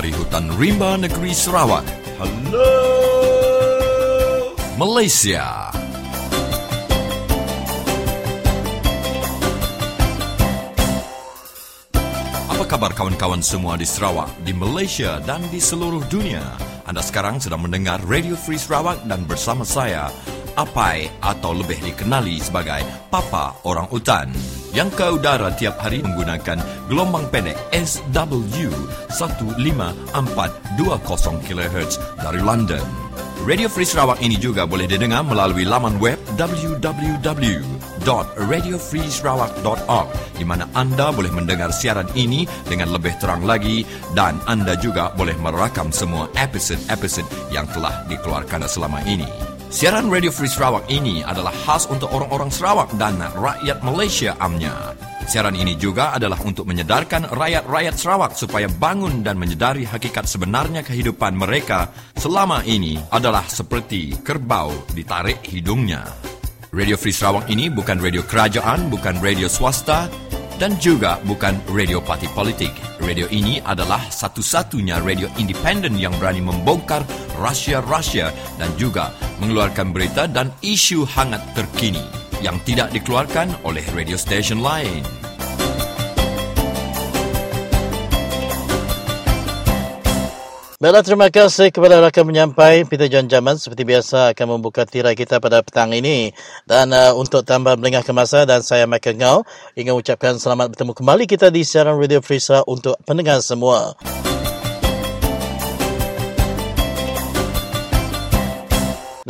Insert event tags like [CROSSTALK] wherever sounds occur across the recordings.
dari hutan rimba negeri Sarawak. Hello, Malaysia. Apa kabar kawan-kawan semua di Sarawak, di Malaysia dan di seluruh dunia? Anda sekarang sedang mendengar Radio Free Sarawak dan bersama saya, Apai atau lebih dikenali sebagai Papa Orang Utan yang ke udara tiap hari menggunakan gelombang pendek SW 1542 kHz dari London. Radio Free Sarawak ini juga boleh didengar melalui laman web www.radiofreesarawak.org di mana anda boleh mendengar siaran ini dengan lebih terang lagi dan anda juga boleh merakam semua episod-episod yang telah dikeluarkan selama ini. Siaran Radio Free Sarawak ini adalah khas untuk orang-orang Sarawak dan rakyat Malaysia amnya. Siaran ini juga adalah untuk menyedarkan rakyat-rakyat Sarawak supaya bangun dan menyedari hakikat sebenarnya kehidupan mereka selama ini adalah seperti kerbau ditarik hidungnya. Radio Free Sarawak ini bukan radio kerajaan, bukan radio swasta dan juga bukan radio parti politik. Radio ini adalah satu-satunya radio independen yang berani membongkar rahsia-rahsia dan juga mengeluarkan berita dan isu hangat terkini yang tidak dikeluarkan oleh radio station lain. Baiklah, terima kasih kepada rakan penyampai Peter John Jaman. Seperti biasa akan membuka tirai kita pada petang ini. Dan uh, untuk tambah melengah ke masa dan saya Michael Ngau ingin ucapkan selamat bertemu kembali kita di siaran Radio Frisa untuk pendengar semua.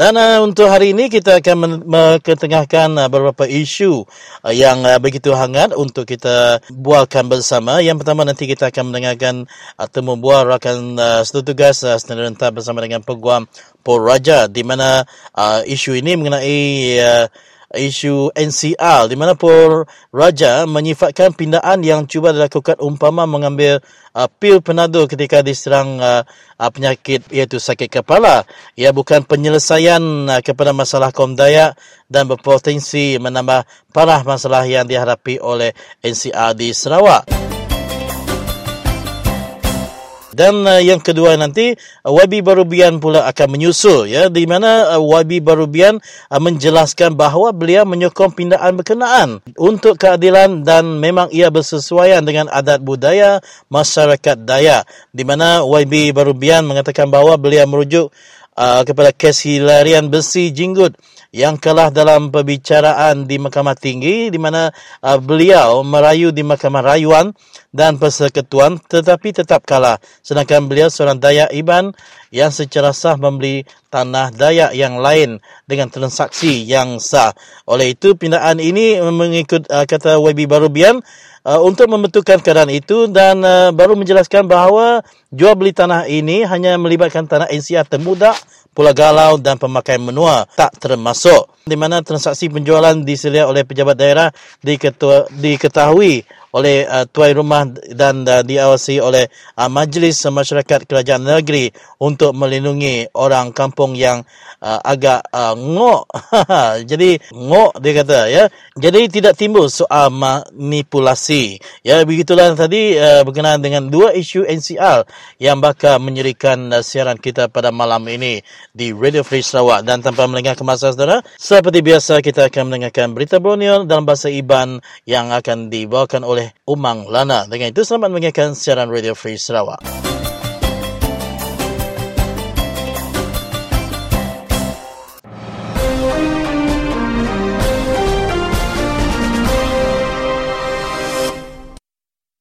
Dan uh, untuk hari ini kita akan mengetengahkan uh, beberapa isu uh, yang uh, begitu hangat untuk kita bualkan bersama. Yang pertama nanti kita akan mendengarkan uh, temu bual rakan uh, satu tugas uh, senerenta bersama dengan Peguam Pol Raja di mana uh, isu ini mengenai uh, isu NCR di mana Pol Raja menyifatkan pindaan yang cuba dilakukan umpama mengambil uh, pil penado ketika diserang uh, uh, penyakit iaitu sakit kepala. Ia bukan penyelesaian uh, kepada masalah kaum Dayak dan berpotensi menambah parah masalah yang dihadapi oleh NCR di Sarawak. Dan uh, yang kedua nanti uh, YB Barubian pula akan menyusul ya. Di mana uh, YB Barubian uh, menjelaskan bahawa beliau menyokong pindaan berkenaan untuk keadilan dan memang ia bersesuaian dengan adat budaya masyarakat Dayak. Di mana YB Barubian mengatakan bahawa beliau merujuk uh, kepada kes hilarian besi jinggut yang kalah dalam perbicaraan di Mahkamah Tinggi di mana uh, beliau merayu di Mahkamah Rayuan dan persekutuan tetapi tetap kalah sedangkan beliau seorang Dayak Iban yang secara sah membeli tanah Dayak yang lain dengan transaksi yang sah. Oleh itu pindaan ini mengikut uh, kata YB Barubian uh, untuk membetulkan keadaan itu dan uh, baru menjelaskan bahawa jual beli tanah ini hanya melibatkan tanah NCR Temudak Pulau Galau dan pemakaian menua tak termasuk. Di mana transaksi penjualan diselia oleh pejabat daerah diketahui oleh uh, tuan rumah dan uh, diawasi oleh uh, Majlis Masyarakat Kerajaan Negeri untuk melindungi orang kampung yang uh, agak uh, ngok. [LAUGHS] Jadi ngok dia kata ya. Jadi tidak timbul soal manipulasi. Ya begitulah tadi uh, berkenaan dengan dua isu NCR yang bakal menyerikan uh, siaran kita pada malam ini di Radio Free Sarawak dan tanpa melengah ke masa saudara seperti biasa kita akan mendengarkan berita Borneo dalam bahasa Iban yang akan dibawakan oleh oleh Umang Lana. Dengan itu selamat mengenai siaran Radio Free Sarawak.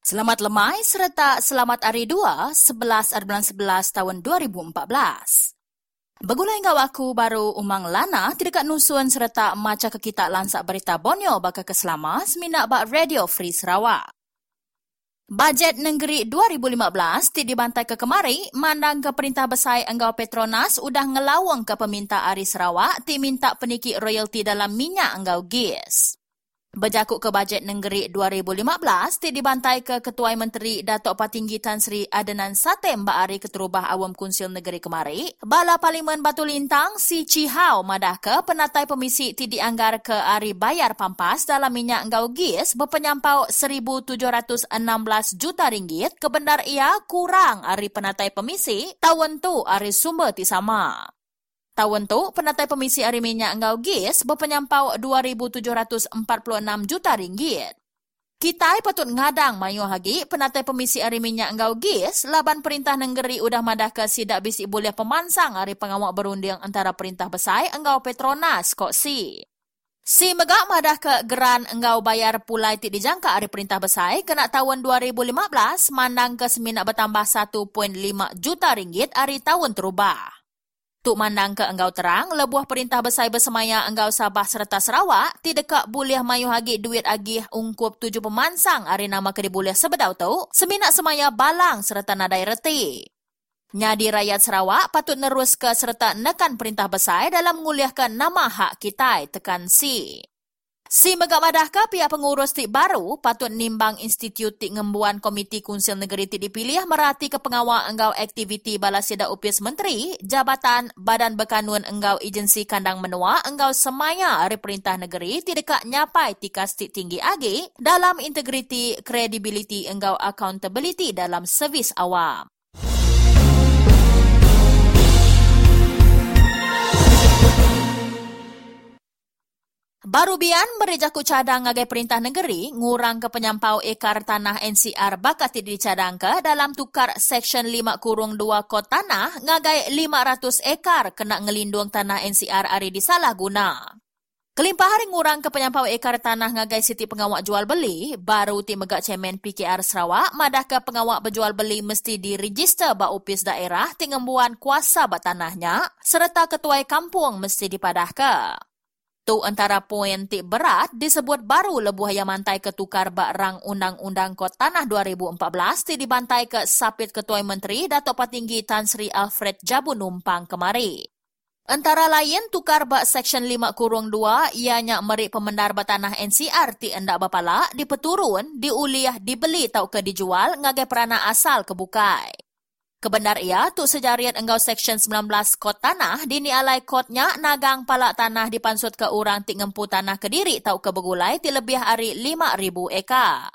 Selamat lemai serta selamat hari 2, 11 bulan 11 tahun 2014. Begulai ngau aku baru umang lana tidak nusuan serta maca ke kita lansak berita Borneo baka keselama seminak bak Radio Free Sarawak. Bajet negeri 2015 ti dibantai ke kemari mandang ke perintah besar enggau Petronas udah ngelawang ke peminta Ari Sarawak ti minta peniki royalti dalam minyak enggau gas. Berjakuk ke bajet negeri 2015, ti dibantai ke Ketua Menteri Datuk Patinggi Tan Sri Adenan Satem Mbak Ari Keterubah Awam Kunsil Negeri Kemari, Bala Parlimen Batu Lintang si Cihau madah ke penatai pemisi ti dianggar ke Ari Bayar Pampas dalam minyak engau gis berpenyampau 1,716 juta ringgit ke bendar ia kurang Ari penatai pemisi tahun tu Ari sumber ti sama. Tahun tu, penatai pemisi ari minyak engau GIS berpenyampau 2,746 juta ringgit. Kita patut ngadang mayu hagi penatai pemisi ari minyak engau GIS laban perintah negeri udah madah ke sidak bisi boleh pemansang ari pengawak berunding antara perintah besar engau Petronas kok si. Si megak madah ke geran engau bayar pulai ti dijangka ari perintah besar kena tahun 2015 mandang ke seminak bertambah 1.5 juta ringgit ari tahun terubah. Tuk mandang ke enggau terang, lebuah perintah besar bersemaya enggau Sabah serta Sarawak, tidak boleh mayu hagi duit agih ungkup tujuh pemansang hari nama ke boleh sebedau tu, seminak semaya balang serta nadai reti. Nyadi rakyat Sarawak patut nerus ke serta nekan perintah besar dalam menguliahkan nama hak kita tekan si. Si megak madahkah pihak pengurus tik baru patut nimbang institut tik ngembuan Komiti Kunsil Negeri tik dipilih merhati ke pengawal enggau aktiviti balasida upis menteri, Jabatan Badan Berkanun enggau agensi kandang menua enggau semaya hari perintah negeri tidak dekat nyapai tikas tik tinggi agi dalam integriti kredibiliti enggau accountability dalam servis awam. Baru bian merejaku cadang ngagai perintah negeri ngurang ke penyampau ekar tanah NCR bakat dicadang ke dalam tukar Seksyen 5 kurung 2 kot tanah ngagai 500 ekar kena ngelindung tanah NCR hari disalah guna. Kelimpah hari ngurang ke penyampau ekar tanah ngagai siti pengawak jual beli, baru ti megak cemen PKR Sarawak, madah ke pengawak berjual beli mesti diregister ba upis daerah tingembuan kuasa ba tanahnya, serta ketuai kampung mesti dipadah ke. Tu antara poin tik berat disebut baru lebuh yang mantai ketukar bak rang Undang-Undang Kod Tanah 2014 ti dibantai ke Sapit Ketua Menteri Datuk Patinggi Tan Sri Alfred Jabu Numpang kemari. Antara lain tukar bak Seksyen 5 kurung 2 ianya merik pemendar tanah NCR ti endak bapala dipeturun, diuliah, dibeli tau ke dijual ngagai perana asal kebukai. Kebenar ia, tu sejariat enggau Seksyen 19 Kod Tanah, dini alai kodnya nagang palak tanah dipansut ke orang tik ngempu tanah kediri tau ke begulai ti lebih hari 5,000 eka.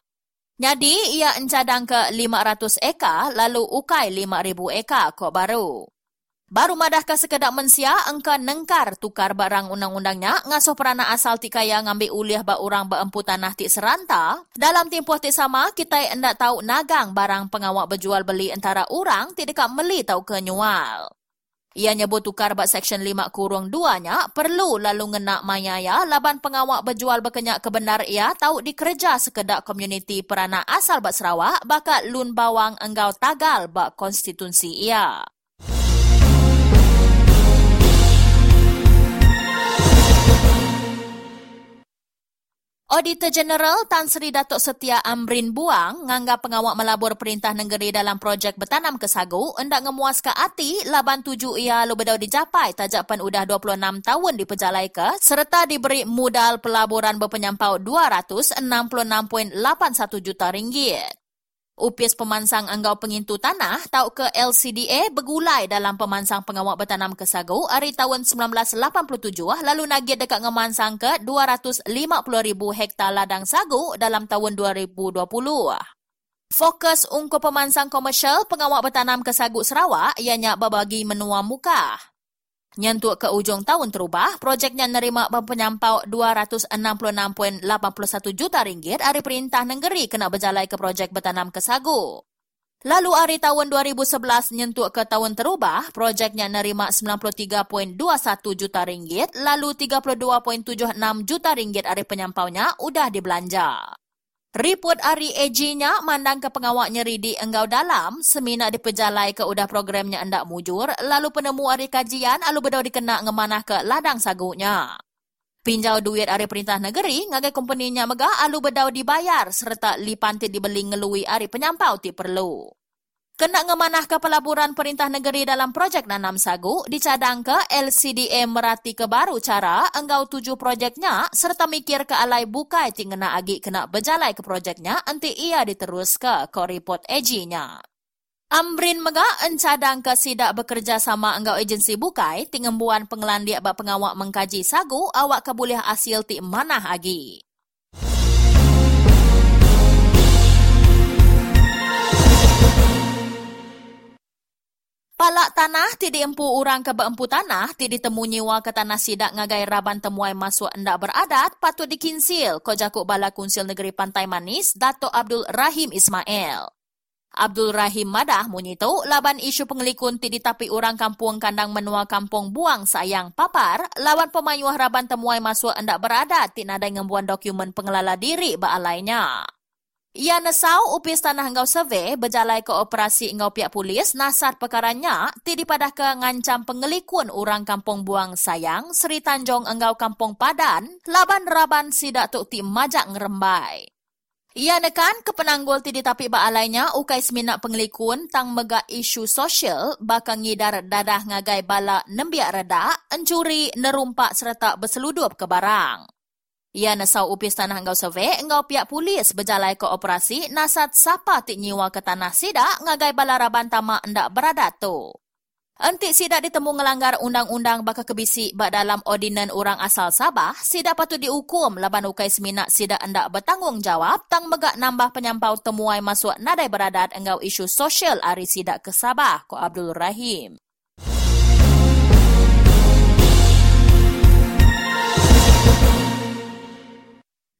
Jadi, ia encadang ke 500 eka, lalu ukai 5,000 eka kok baru. Baru madahkah sekedar mensia engka nengkar tukar barang undang-undangnya ngasuh perana asal tikaya ngambil uliah ba orang beempu tanah tik seranta. Dalam tempoh tik sama, kita hendak tahu nagang barang pengawak berjual beli antara orang tidak dekat meli tahu ke nyual. Ia nyebut tukar bak Seksyen 5 kurung 2 nya perlu lalu ngenak mayaya laban pengawak berjual berkenyak kebenar ia tahu dikerja sekedar komuniti perana asal bak Sarawak bakat lun bawang enggau tagal bak konstitusi ia. Auditor General Tan Sri Datuk Setia Amrin Buang nganggap pengawak melabur perintah negeri dalam projek bertanam ke sagu hendak ngemuas ke hati laban tuju ia lu bedau dicapai tajapan udah 26 tahun dipejalai ke serta diberi modal pelaburan berpenyampau 266.81 juta ringgit. Upis pemansang anggau pengintu tanah tau ke LCDA bergulai dalam pemansang pengawak bertanam ke sagu hari tahun 1987 lalu nagih dekat ngemansang ke 250,000 hektar ladang sagu dalam tahun 2020. Fokus ungkup pemansang komersial pengawak bertanam ke sagu Sarawak ianya berbagi menua muka. Nyentuk ke ujung tahun terubah, projeknya nerima penyampau 266.81 juta ringgit dari perintah negeri kena berjalai ke projek bertanam ke sagu. Lalu hari tahun 2011 nyentuk ke tahun terubah, projeknya nerima 93.21 juta ringgit, lalu 32.76 juta ringgit dari penyampaunya udah dibelanja. Report Ari AG-nya mandang ke pengawak nyeri di enggau dalam, semina dipejalai ke udah programnya endak mujur, lalu penemu Ari kajian, lalu bedau dikena ngemanah ke ladang sagunya. Pinjau duit Ari perintah negeri, ngagai kompeninya megah, lalu bedau dibayar, serta lipantit dibeli ngelui Ari penyampau ti perlu. Kena ngemanah ke pelaburan perintah negeri dalam projek nanam sagu, dicadang ke LCDA merati ke baru cara enggau tuju projeknya serta mikir ke alai bukai tingena agi kena berjalai ke projeknya nanti ia diterus ke koripot ejinya. Amrin mega encadang ke sidak bekerja sama enggau agensi bukai tingembuan pengelandiak bak pengawak mengkaji sagu awak keboleh asil ti manah agi. Palak tanah ti diempu orang ke beempu tanah ti ditemu nyewa ke tanah sidak ngagai raban temuai masuk endak beradat patut dikinsil ko jakuk bala kunsil negeri Pantai Manis Dato Abdul Rahim Ismail. Abdul Rahim Madah munyito laban isu pengelikun ti ditapi orang kampung kandang menua kampung buang sayang papar lawan pemayuah raban temuai masuk endak beradat ti nadai ngembuan dokumen pengelala diri baalainya. Ia nesau upis tanah engkau survey berjalai ke operasi engkau pihak polis nasar perkaranya ti dipadah ke ngancam pengelikun orang kampung buang sayang Seri Tanjung engkau kampung padan laban raban sidak tuk ti majak ngerembai. Ia nekan ke penanggul ti ditapi ba alainya ukai seminak pengelikun tang mega isu sosial bakal ngidar dadah ngagai bala nembiak reda encuri nerumpak serta berseludup ke barang. Ia nasau upis tanah engkau survey, engkau pihak polis berjalai ke operasi nasat siapa tik nyiwa ke tanah sidak ngagai balaraban tamak endak berada tu. Entik sidak ditemu ngelanggar undang-undang baka kebisi bak dalam ordinan orang asal Sabah, sidak patut dihukum laban ukai seminak sidak endak bertanggungjawab tang megak nambah penyampau temuai masuk nadai beradat engkau isu sosial ari sidak ke Sabah, ko Abdul Rahim.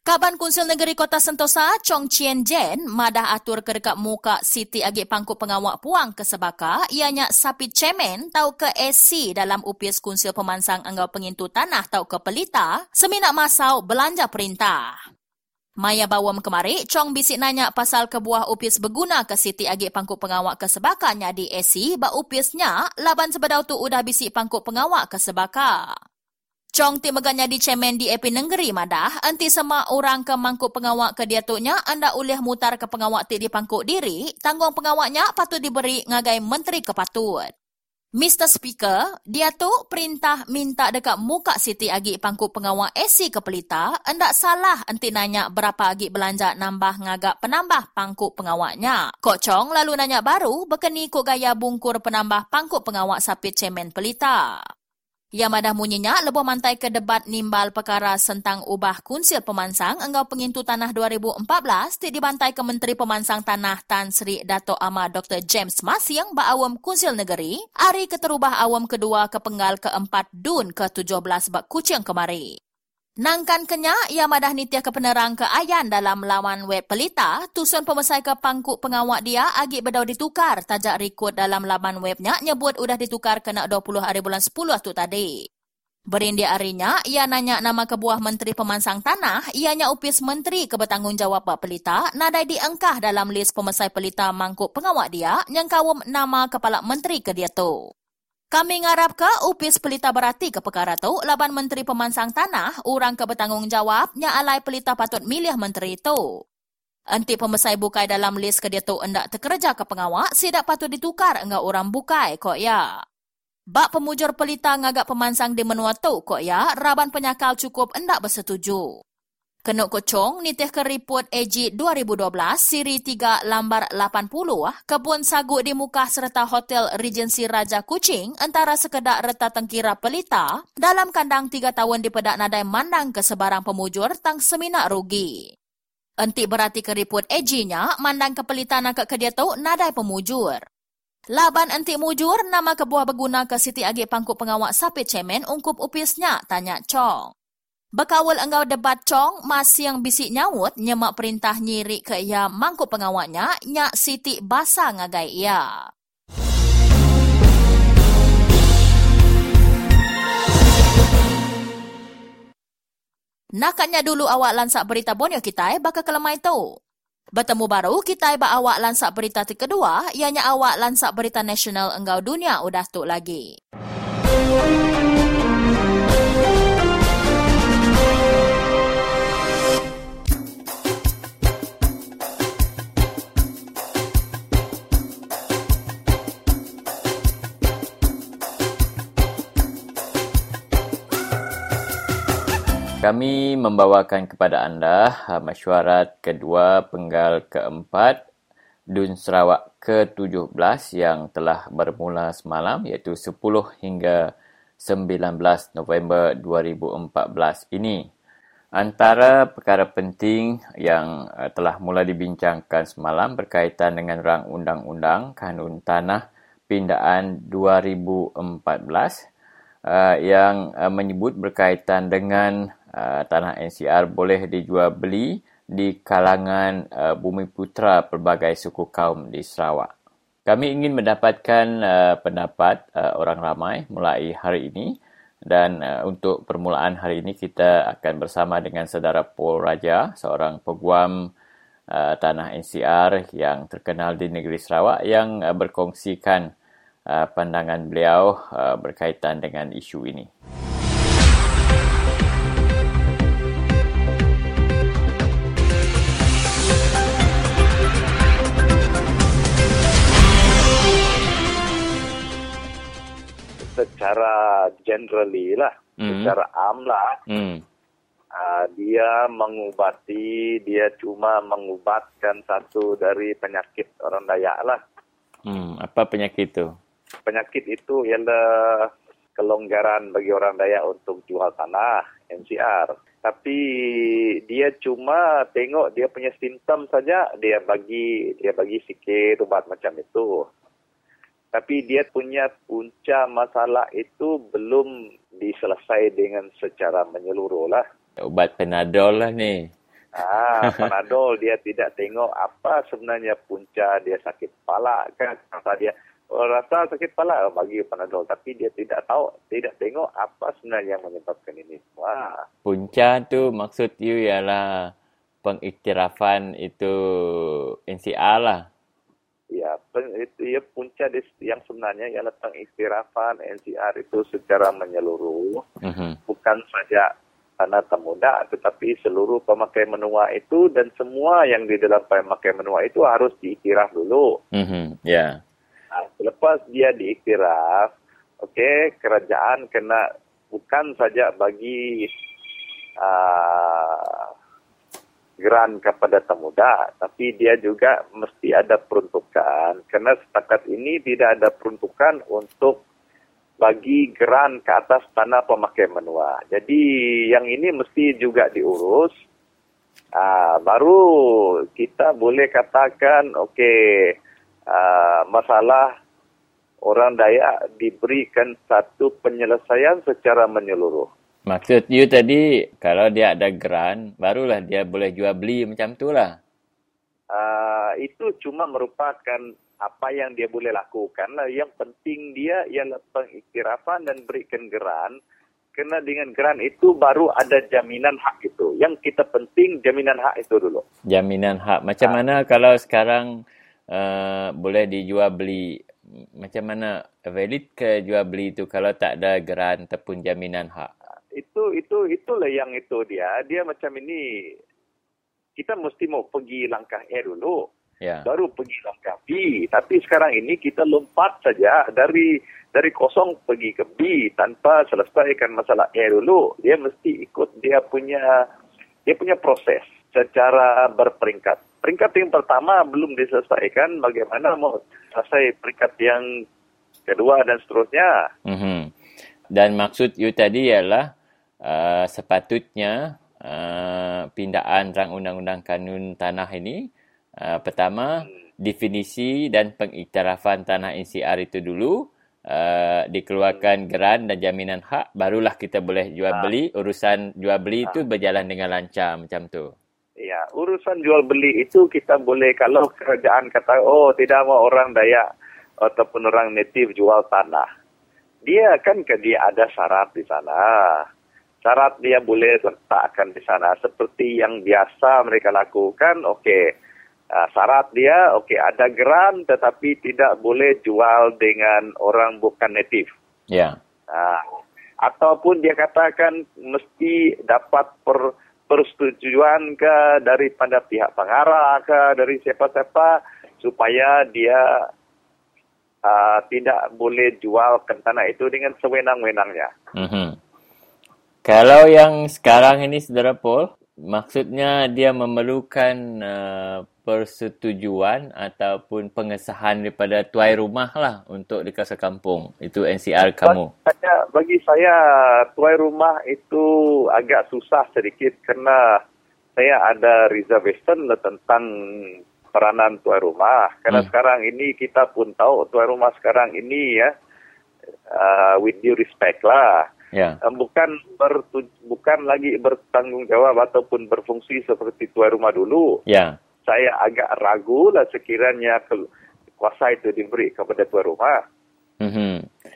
Kaban Kunsil Negeri Kota Sentosa, Chong Chien Jen, madah atur ke dekat muka Siti Agik Pangkuk Pengawak Puang ke Sebaka, ianya sapi cemen tau ke SC dalam upis Kunsil Pemansang Anggau Pengintu Tanah tau ke Pelita, seminak masau belanja perintah. Maya bawam kemari, Chong bisik nanya pasal kebuah upis berguna ke Siti Agik Pangkuk Pengawak ke Sebaka nya di SC, ba upisnya, laban sebedau tu udah bisik Pangkuk Pengawak ke Sebaka. Chong ti meganya di cemen di epi negeri madah, anti sama orang ke mangkuk pengawak ke diatuknya anda ulih mutar ke pengawak ti di pangkuk diri, tanggung pengawaknya patut diberi ngagai menteri kepatut. Mr. Speaker, dia tu perintah minta dekat muka Siti Agi pangkuk pengawak SC ke Pelita, anda salah anti nanya berapa agi belanja nambah ngagak penambah pangkuk pengawaknya. Kok Chong lalu nanya baru, berkeni kok gaya bungkur penambah pangkuk pengawak sapit cemen Pelita. Yang madah munyinya lebuh mantai ke debat nimbal perkara tentang ubah kunsil pemansang enggau pengintu tanah 2014 ti dibantai ke Menteri Pemansang Tanah Tan Sri Dato Ama Dr. James Masyang ba awam kunsil negeri hari keterubah awam kedua ke penggal keempat dun ke-17 bak kucing kemari. Nangkan kenya, ia madah nitya ke penerang ke ayan dalam lawan web pelita, tusun pemesai ke pangkuk pengawak dia agi bedau ditukar. Tajak rekod dalam laman webnya nyebut udah ditukar kena 20 hari bulan 10 tu tadi. Berindia harinya, ia nanya nama kebuah Menteri Pemansang Tanah, ianya upis Menteri Kebertanggungjawab Pak Pelita, nadai diengkah dalam lis pemesai pelita mangkuk pengawak dia, yang kawum nama Kepala Menteri ke dia tu. Kami ngarap ke upis pelita berarti ke perkara tu, laban Menteri Pemansang Tanah, orang ke bertanggungjawab, nya alai pelita patut milih menteri itu. Anti pemesai bukai dalam lis ke dia tu endak terkerja ke pengawak, sidak patut ditukar enggak orang bukai, kok ya. Bak pemujur pelita ngagak pemansang di menua tu, kok ya, raban penyakal cukup endak bersetuju. Kenuk Kocong nitih ke report AG 2012 siri 3 lambar 80 ah, kebun sagu di muka serta hotel Regency Raja Kuching antara sekedar reta tengkira pelita dalam kandang 3 tahun di pedak nadai mandang ke sebarang pemujur tang seminak rugi. Enti berarti ke report AG-nya mandang ke pelita nak ke dia tahu nadai pemujur. Laban enti mujur nama kebuah berguna ke Siti Agik Pangkuk Pengawak Sapi Cemen ungkup upisnya tanya Chong. Bekawal engkau debat cong masih yang bisik nyawut nyemak perintah nyiri ke ia mangkuk pengawaknya nyak Siti basa ngagai ia. Nakatnya dulu awak lansak berita bonyo kita baka kelemai tu. Bertemu baru kita ba awak lansak berita kedua ianya awak lansak berita nasional engkau dunia udah tu lagi. Kami membawakan kepada anda uh, mesyuarat kedua penggal keempat Dun Sarawak ke-17 yang telah bermula semalam iaitu 10 hingga 19 November 2014 ini. Antara perkara penting yang uh, telah mula dibincangkan semalam berkaitan dengan rang undang-undang kanun tanah pindaan 2014 uh, yang uh, menyebut berkaitan dengan uh, tanah NCR boleh dijual beli di kalangan uh, bumi putra pelbagai suku kaum di Sarawak. Kami ingin mendapatkan uh, pendapat uh, orang ramai mulai hari ini dan uh, untuk permulaan hari ini kita akan bersama dengan saudara Paul Raja, seorang peguam uh, tanah NCR yang terkenal di negeri Sarawak yang uh, berkongsikan uh, pandangan beliau uh, berkaitan dengan isu ini. Secara generally lah, mm. secara am lah, mm. uh, dia mengubati, dia cuma mengubatkan satu dari penyakit orang Dayak lah. Mm. Apa penyakit itu? Penyakit itu ialah kelonggaran bagi orang Dayak untuk jual tanah, NCR. Tapi dia cuma tengok dia punya simptom saja, dia bagi dia bagi sikit ubat macam itu tapi dia punya punca masalah itu belum diselesai dengan secara menyeluruh lah. Ubat penadol lah ni. Ah, [LAUGHS] penadol dia tidak tengok apa sebenarnya punca dia sakit kepala kan. Rasa dia oh, rasa sakit kepala bagi penadol tapi dia tidak tahu, tidak tengok apa sebenarnya yang menyebabkan ini. Wah. Punca tu maksud you ialah pengiktirafan itu NCR lah itu ya punca yang sebenarnya ialah pengistirafan NCR itu secara menyeluruh uh-huh. bukan saja tanah temuda tetapi seluruh pemakai menua itu dan semua yang di dalam pemakai menua itu harus diiktiraf dulu. Uh-huh. Ya. Yeah. Nah, lepas dia diiktiraf, oke okay, kerajaan kena bukan saja bagi uh, geran kepada temuda, tapi dia juga mesti ada peruntukan. Karena setakat ini tidak ada peruntukan untuk bagi geran ke atas tanah pemakai menua. Jadi yang ini mesti juga diurus. Uh, baru kita boleh katakan, okey, uh, masalah orang Dayak diberikan satu penyelesaian secara menyeluruh. Maksud you tadi, kalau dia ada grant, barulah dia boleh jual beli macam tu lah. Uh, itu cuma merupakan apa yang dia boleh lakukan. Lah. Yang penting dia ialah pengiktirafan dan berikan grant. Kerana dengan grant itu baru ada jaminan hak itu. Yang kita penting jaminan hak itu dulu. Jaminan hak. Macam uh. mana kalau sekarang uh, boleh dijual beli? Macam mana valid ke jual beli itu kalau tak ada grant ataupun jaminan hak? Itu itu itulah yang itu dia. Dia macam ini kita mesti mau pergi langkah A dulu. Yeah. baru pergi langkah B. Tapi sekarang ini kita lompat saja dari dari kosong pergi ke B tanpa selesaikan masalah A dulu. Dia mesti ikut dia punya dia punya proses secara berperingkat. Peringkat yang pertama belum diselesaikan bagaimana mau selesai peringkat yang kedua dan seterusnya? Mm-hmm. dan maksud you tadi ialah uh, sepatutnya uh, pindaan rang undang-undang kanun tanah ini uh, pertama definisi dan pengiktirafan tanah NCR itu dulu uh, dikeluarkan geran dan jaminan hak barulah kita boleh jual ah. beli urusan jual beli itu ah. berjalan dengan lancar macam tu Ya, urusan jual beli itu kita boleh kalau kerajaan kata oh tidak mau orang Dayak ataupun orang native jual tanah. Dia kan dia ada syarat di sana syarat dia boleh letakkan di sana seperti yang biasa mereka lakukan okey uh, syarat dia okey ada geran tetapi tidak boleh jual dengan orang bukan native ya yeah. uh, ataupun dia katakan mesti dapat per, persetujuan ke daripada pihak pengarah ke dari siapa-siapa supaya dia uh, tidak boleh jual ke tanah itu dengan sewenang-wenangnya. Mm-hmm. Kalau yang sekarang ini, Saudara Paul, maksudnya dia memerlukan uh, persetujuan ataupun pengesahan daripada tuai rumah lah untuk di kawasan kampung. Itu NCR kamu. Saya, bagi saya, tuai rumah itu agak susah sedikit kerana saya ada reservation lah tentang peranan tuai rumah. Karena hmm. sekarang ini kita pun tahu tuai rumah sekarang ini ya, uh, with due respect lah. Yeah. Um, bukan bertuj- bukan lagi bertanggung jawab ataupun berfungsi seperti tuai rumah dulu. Yeah saya agak ragu lah sekiranya kuasa itu diberi kepada tuan rumah. Mm-hmm.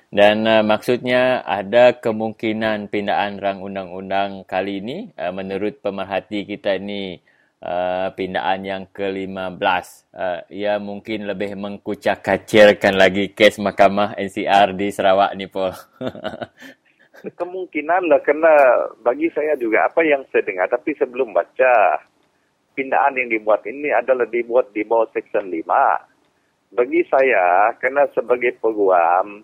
Dan uh, maksudnya ada kemungkinan pindaan rang undang-undang kali ini uh, menurut pemerhati kita ini uh, pindaan yang ke-15 uh, ia mungkin lebih mengkucak kacirkan lagi kes mahkamah NCR di Sarawak ni Paul. [LAUGHS] kemungkinan lah kerana bagi saya juga apa yang saya dengar tapi sebelum baca pindaan yang dibuat ini adalah dibuat di bawah Seksyen 5. Bagi saya, kerana sebagai peguam,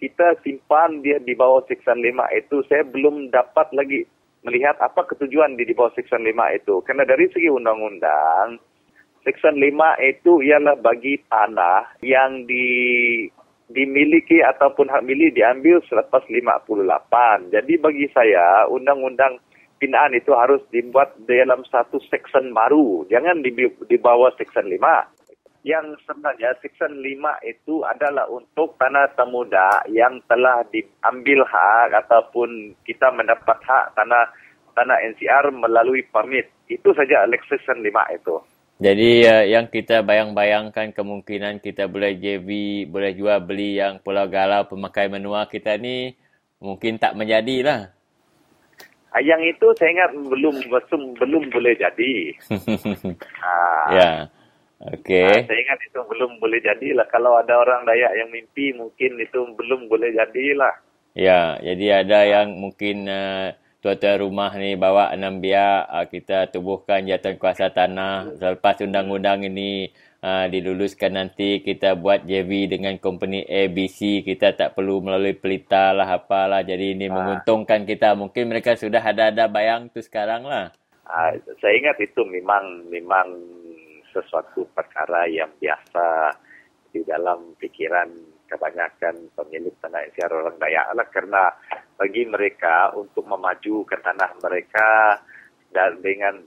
kita simpan dia di bawah Seksyen 5 itu, saya belum dapat lagi melihat apa ketujuan di bawah Seksyen 5 itu. Kerana dari segi undang-undang, Seksyen 5 itu ialah bagi tanah yang di dimiliki ataupun hak milik diambil selepas 58. Jadi bagi saya, undang-undang pindaan itu harus dibuat dalam satu section baru. Jangan di, di bawah section 5. Yang sebenarnya section 5 itu adalah untuk tanah temuda yang telah diambil hak ataupun kita mendapat hak tanah tanah NCR melalui permit. Itu saja section 5 itu. Jadi uh, yang kita bayang-bayangkan kemungkinan kita boleh JV, boleh jual beli yang Pulau Galau pemakai menua kita ni mungkin tak menjadilah. Ah, yang itu saya ingat belum belum belum boleh jadi. [LAUGHS] ah. Ya. Okey. Ah, saya ingat itu belum boleh jadilah. Kalau ada orang Dayak yang mimpi mungkin itu belum boleh jadilah. Ya, jadi ada yang mungkin uh, tuan-tuan rumah ni bawa enam biar uh, kita tubuhkan jatuh kuasa tanah. Selepas undang-undang ini uh, diluluskan nanti kita buat JV dengan company ABC kita tak perlu melalui pelita lah apalah. Jadi ini ha. menguntungkan kita. Mungkin mereka sudah ada-ada bayang tu sekarang lah. Uh, saya ingat itu memang memang sesuatu perkara yang biasa di dalam pikiran kebanyakan pemilik tanah secara orang Dayak lah kerana bagi mereka untuk memaju ke tanah mereka dan dengan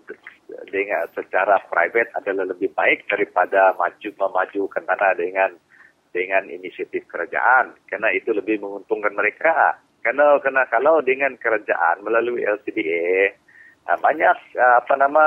dengan secara private adalah lebih baik daripada maju memajukan tanah dengan dengan inisiatif kerajaan karena itu lebih menguntungkan mereka. Karena karena kalau dengan kerajaan melalui LCDA banyak ah, apa nama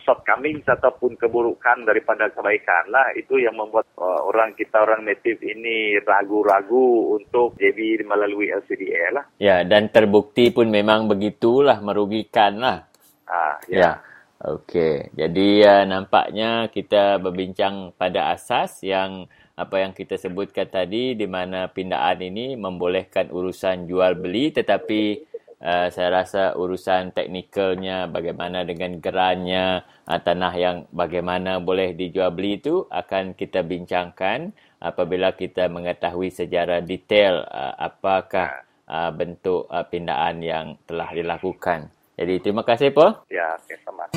shortcomings ataupun keburukan daripada kebaikan lah itu yang membuat uh, orang kita orang native ini ragu-ragu untuk jadi melalui LCDA lah. Ya dan terbukti pun memang begitulah merugikan lah. Ah, ya. ya. Okey. Jadi uh, nampaknya kita berbincang pada asas yang apa yang kita sebutkan tadi di mana pindaan ini membolehkan urusan jual beli tetapi uh, saya rasa urusan teknikalnya bagaimana dengan gerannya uh, tanah yang bagaimana boleh dijual beli itu akan kita bincangkan apabila kita mengetahui sejarah detail uh, apakah uh, bentuk uh, pindaan yang telah dilakukan. Jadi terima kasih Paul. Ya, okay, sama.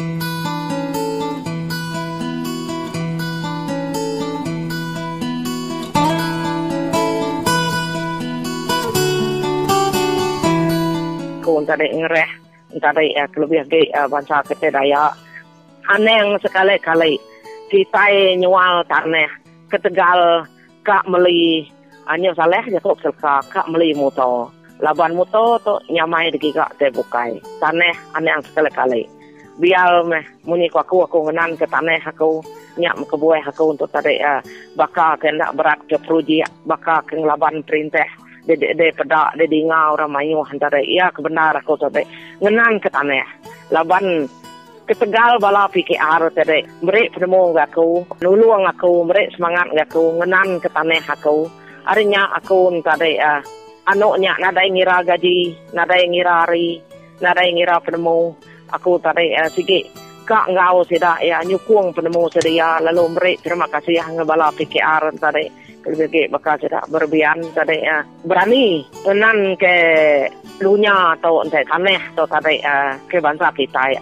Kau tadi ngereh, tadi ya kelebih ke uh, bangsa kita daya. Aneh sekali-kali kita nyual tanah ketegal kak meli hanya salah jatuh selka kak meli motor laban motor tu nyamai di gigak te bukai. Tanah aneh yang sekali-kali. Biar meh muni ku aku aku ngenan ke tanah aku nyak ke buah aku untuk tadi uh, baka ke nak berat ke peruji baka ke laban perintah de de de pedak de orang mayu antara iya kebenar aku tadi ngenan ke tanah. Laban ketegal bala PKR tadi. Mereka penemu aku, nulung aku, mereka semangat aku, ngenan ke tanah aku. Artinya aku tadi uh, anaknya nada yang ngira gaji, nada yang ngira hari, nada yang ngira penemu. Aku tadi uh, sikit kak ngau sida ya nyukung penemu sedia lalu mereka terima kasih yang ngebala PKR tadi lebih bakal tidak berbian tadi uh, berani nan ke lunya atau entah tanah atau tadi uh, ke bangsa kita ya.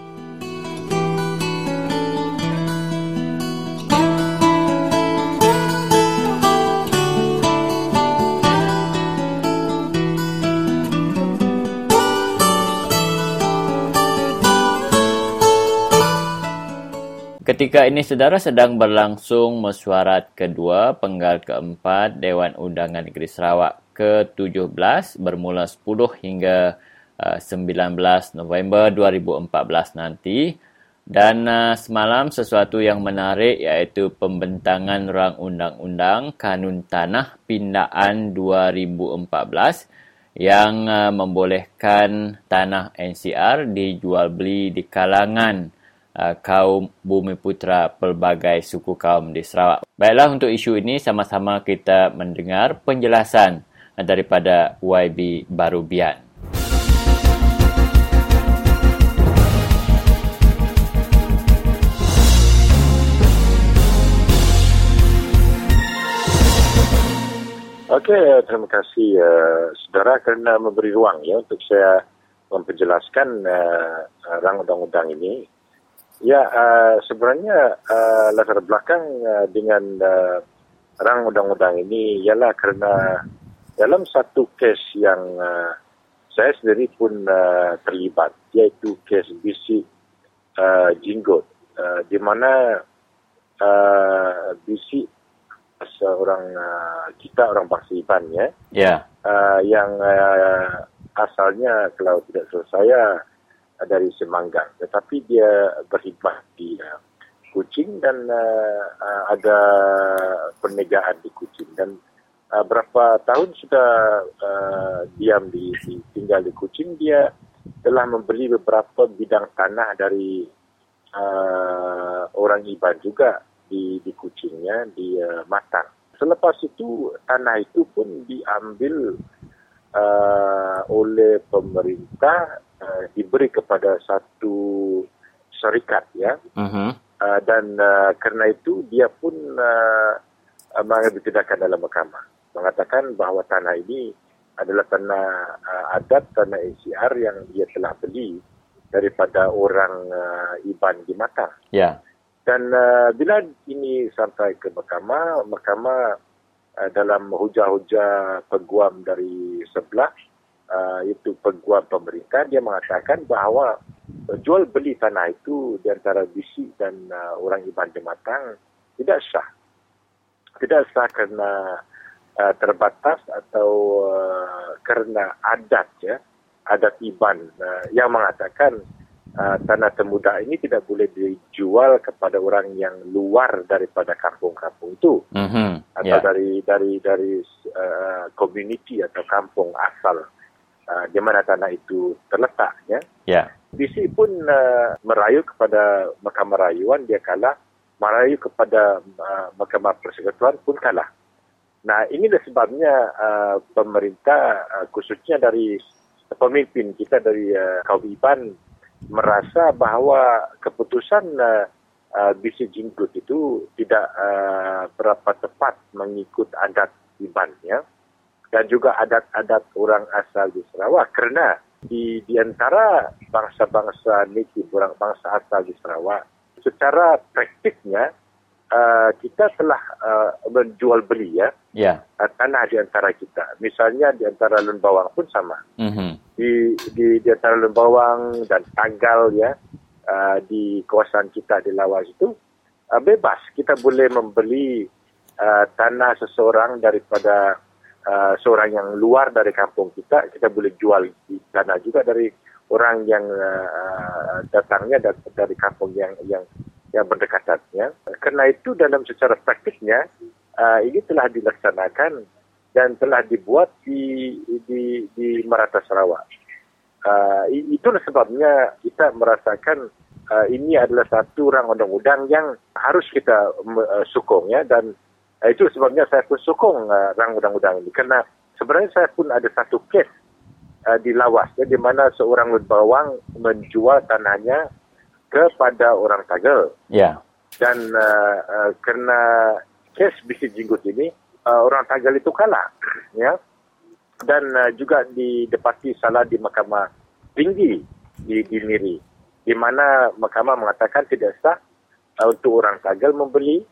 Ketika ini saudara sedang berlangsung mesyuarat kedua penggal keempat Dewan Undangan Negeri Sarawak ke-17 bermula 10 hingga uh, 19 November 2014 nanti. Dan uh, semalam sesuatu yang menarik iaitu pembentangan rang undang-undang Kanun Tanah Pindaan 2014 yang uh, membolehkan tanah NCR dijual beli di kalangan Uh, kaum bumi putra pelbagai suku kaum di Sarawak. Baiklah untuk isu ini sama-sama kita mendengar penjelasan daripada YB Barubian. Okey, terima kasih uh, saudara kerana memberi ruang ya untuk saya memperjelaskan uh, rang undang-undang ini Ya, uh, sebenarnya uh, latar belakang uh, dengan uh, rang undang-undang ini ialah kerana dalam satu kes yang uh, saya sendiri pun uh, terlibat, iaitu kes bisik uh, jinggot, uh, di mana uh, bisik seorang uh, kita orang bangsa Iban ya, yeah. uh, yang uh, asalnya kalau tidak salah saya dari Semanggang tetapi dia berkhidmat di uh, Kuching dan uh, uh, ada perniagaan di Kuching dan uh, berapa tahun sudah uh, diam di, di tinggal di Kuching dia telah membeli beberapa bidang tanah dari uh, orang Iban juga di di Kuchingnya di uh, Matang. Selepas itu tanah itu pun diambil uh, oleh pemerintah uh, diberi kepada satu syarikat ya uh-huh. uh, dan uh, kerana itu dia pun uh, mengambil tindakan dalam mahkamah mengatakan bahawa tanah ini adalah tanah uh, adat tanah NCR yang dia telah beli daripada orang uh, Iban di Matang. Ya. Yeah. Dan uh, bila ini sampai ke mahkamah, mahkamah uh, dalam hujah-hujah peguam dari sebelah uh, itu peguam pemerintah dia mengatakan bahawa jual beli tanah itu di antara bisi dan uh, orang Iban Jematang tidak sah. Tidak sah kerana uh, terbatas atau uh, kerana adat ya, adat Iban uh, yang mengatakan uh, tanah temuda ini tidak boleh dijual kepada orang yang luar daripada kampung-kampung itu. Mm-hmm. Atau yeah. dari dari dari uh, community atau kampung asal uh, di mana tanah itu terletak ya. Ya. BC pun uh, merayu kepada Mahkamah Rayuan dia kalah, merayu kepada uh, Mahkamah Persekutuan pun kalah. Nah, inilah sebabnya uh, pemerintah uh, khususnya dari pemimpin kita dari uh, kaum Iban merasa bahawa keputusan uh, uh, BC Jinggut itu tidak uh, berapa tepat mengikut adat Iban ya dan juga adat-adat orang asal di Sarawak. Kerana di di antara bangsa-bangsa niti orang bangsa asal di Sarawak secara praktiknya uh, kita telah uh, menjual beli ya. Yeah. uh, tanah di antara kita. Misalnya di antara Lembawang pun sama. Mm-hmm. di di di antara Lembawang dan Tanggal ya uh, di kawasan kita di Lawas itu uh, bebas. Kita boleh membeli uh, tanah seseorang daripada uh, seorang yang luar dari kampung kita, kita boleh jual di sana juga dari orang yang uh, datangnya dari kampung yang yang yang berdekatan. Ya. Kerana itu dalam secara praktiknya uh, ini telah dilaksanakan dan telah dibuat di di di Merata Sarawak. Uh, itulah sebabnya kita merasakan uh, ini adalah satu orang undang-undang yang harus kita uh, sokong ya dan Uh, itu sebabnya saya pun sokong uh, rang undang-undang ini. Kerana sebenarnya saya pun ada satu kes uh, di Lawas ya, di mana seorang bawang menjual tanahnya kepada orang Tagel. Ya. Dan uh, uh, kerana kes bisik jinggut ini, uh, orang Tagal itu kalah ya dan uh, juga didapati salah di mahkamah tinggi di, di Miri di mana mahkamah mengatakan tidak sah uh, untuk orang Tagal membeli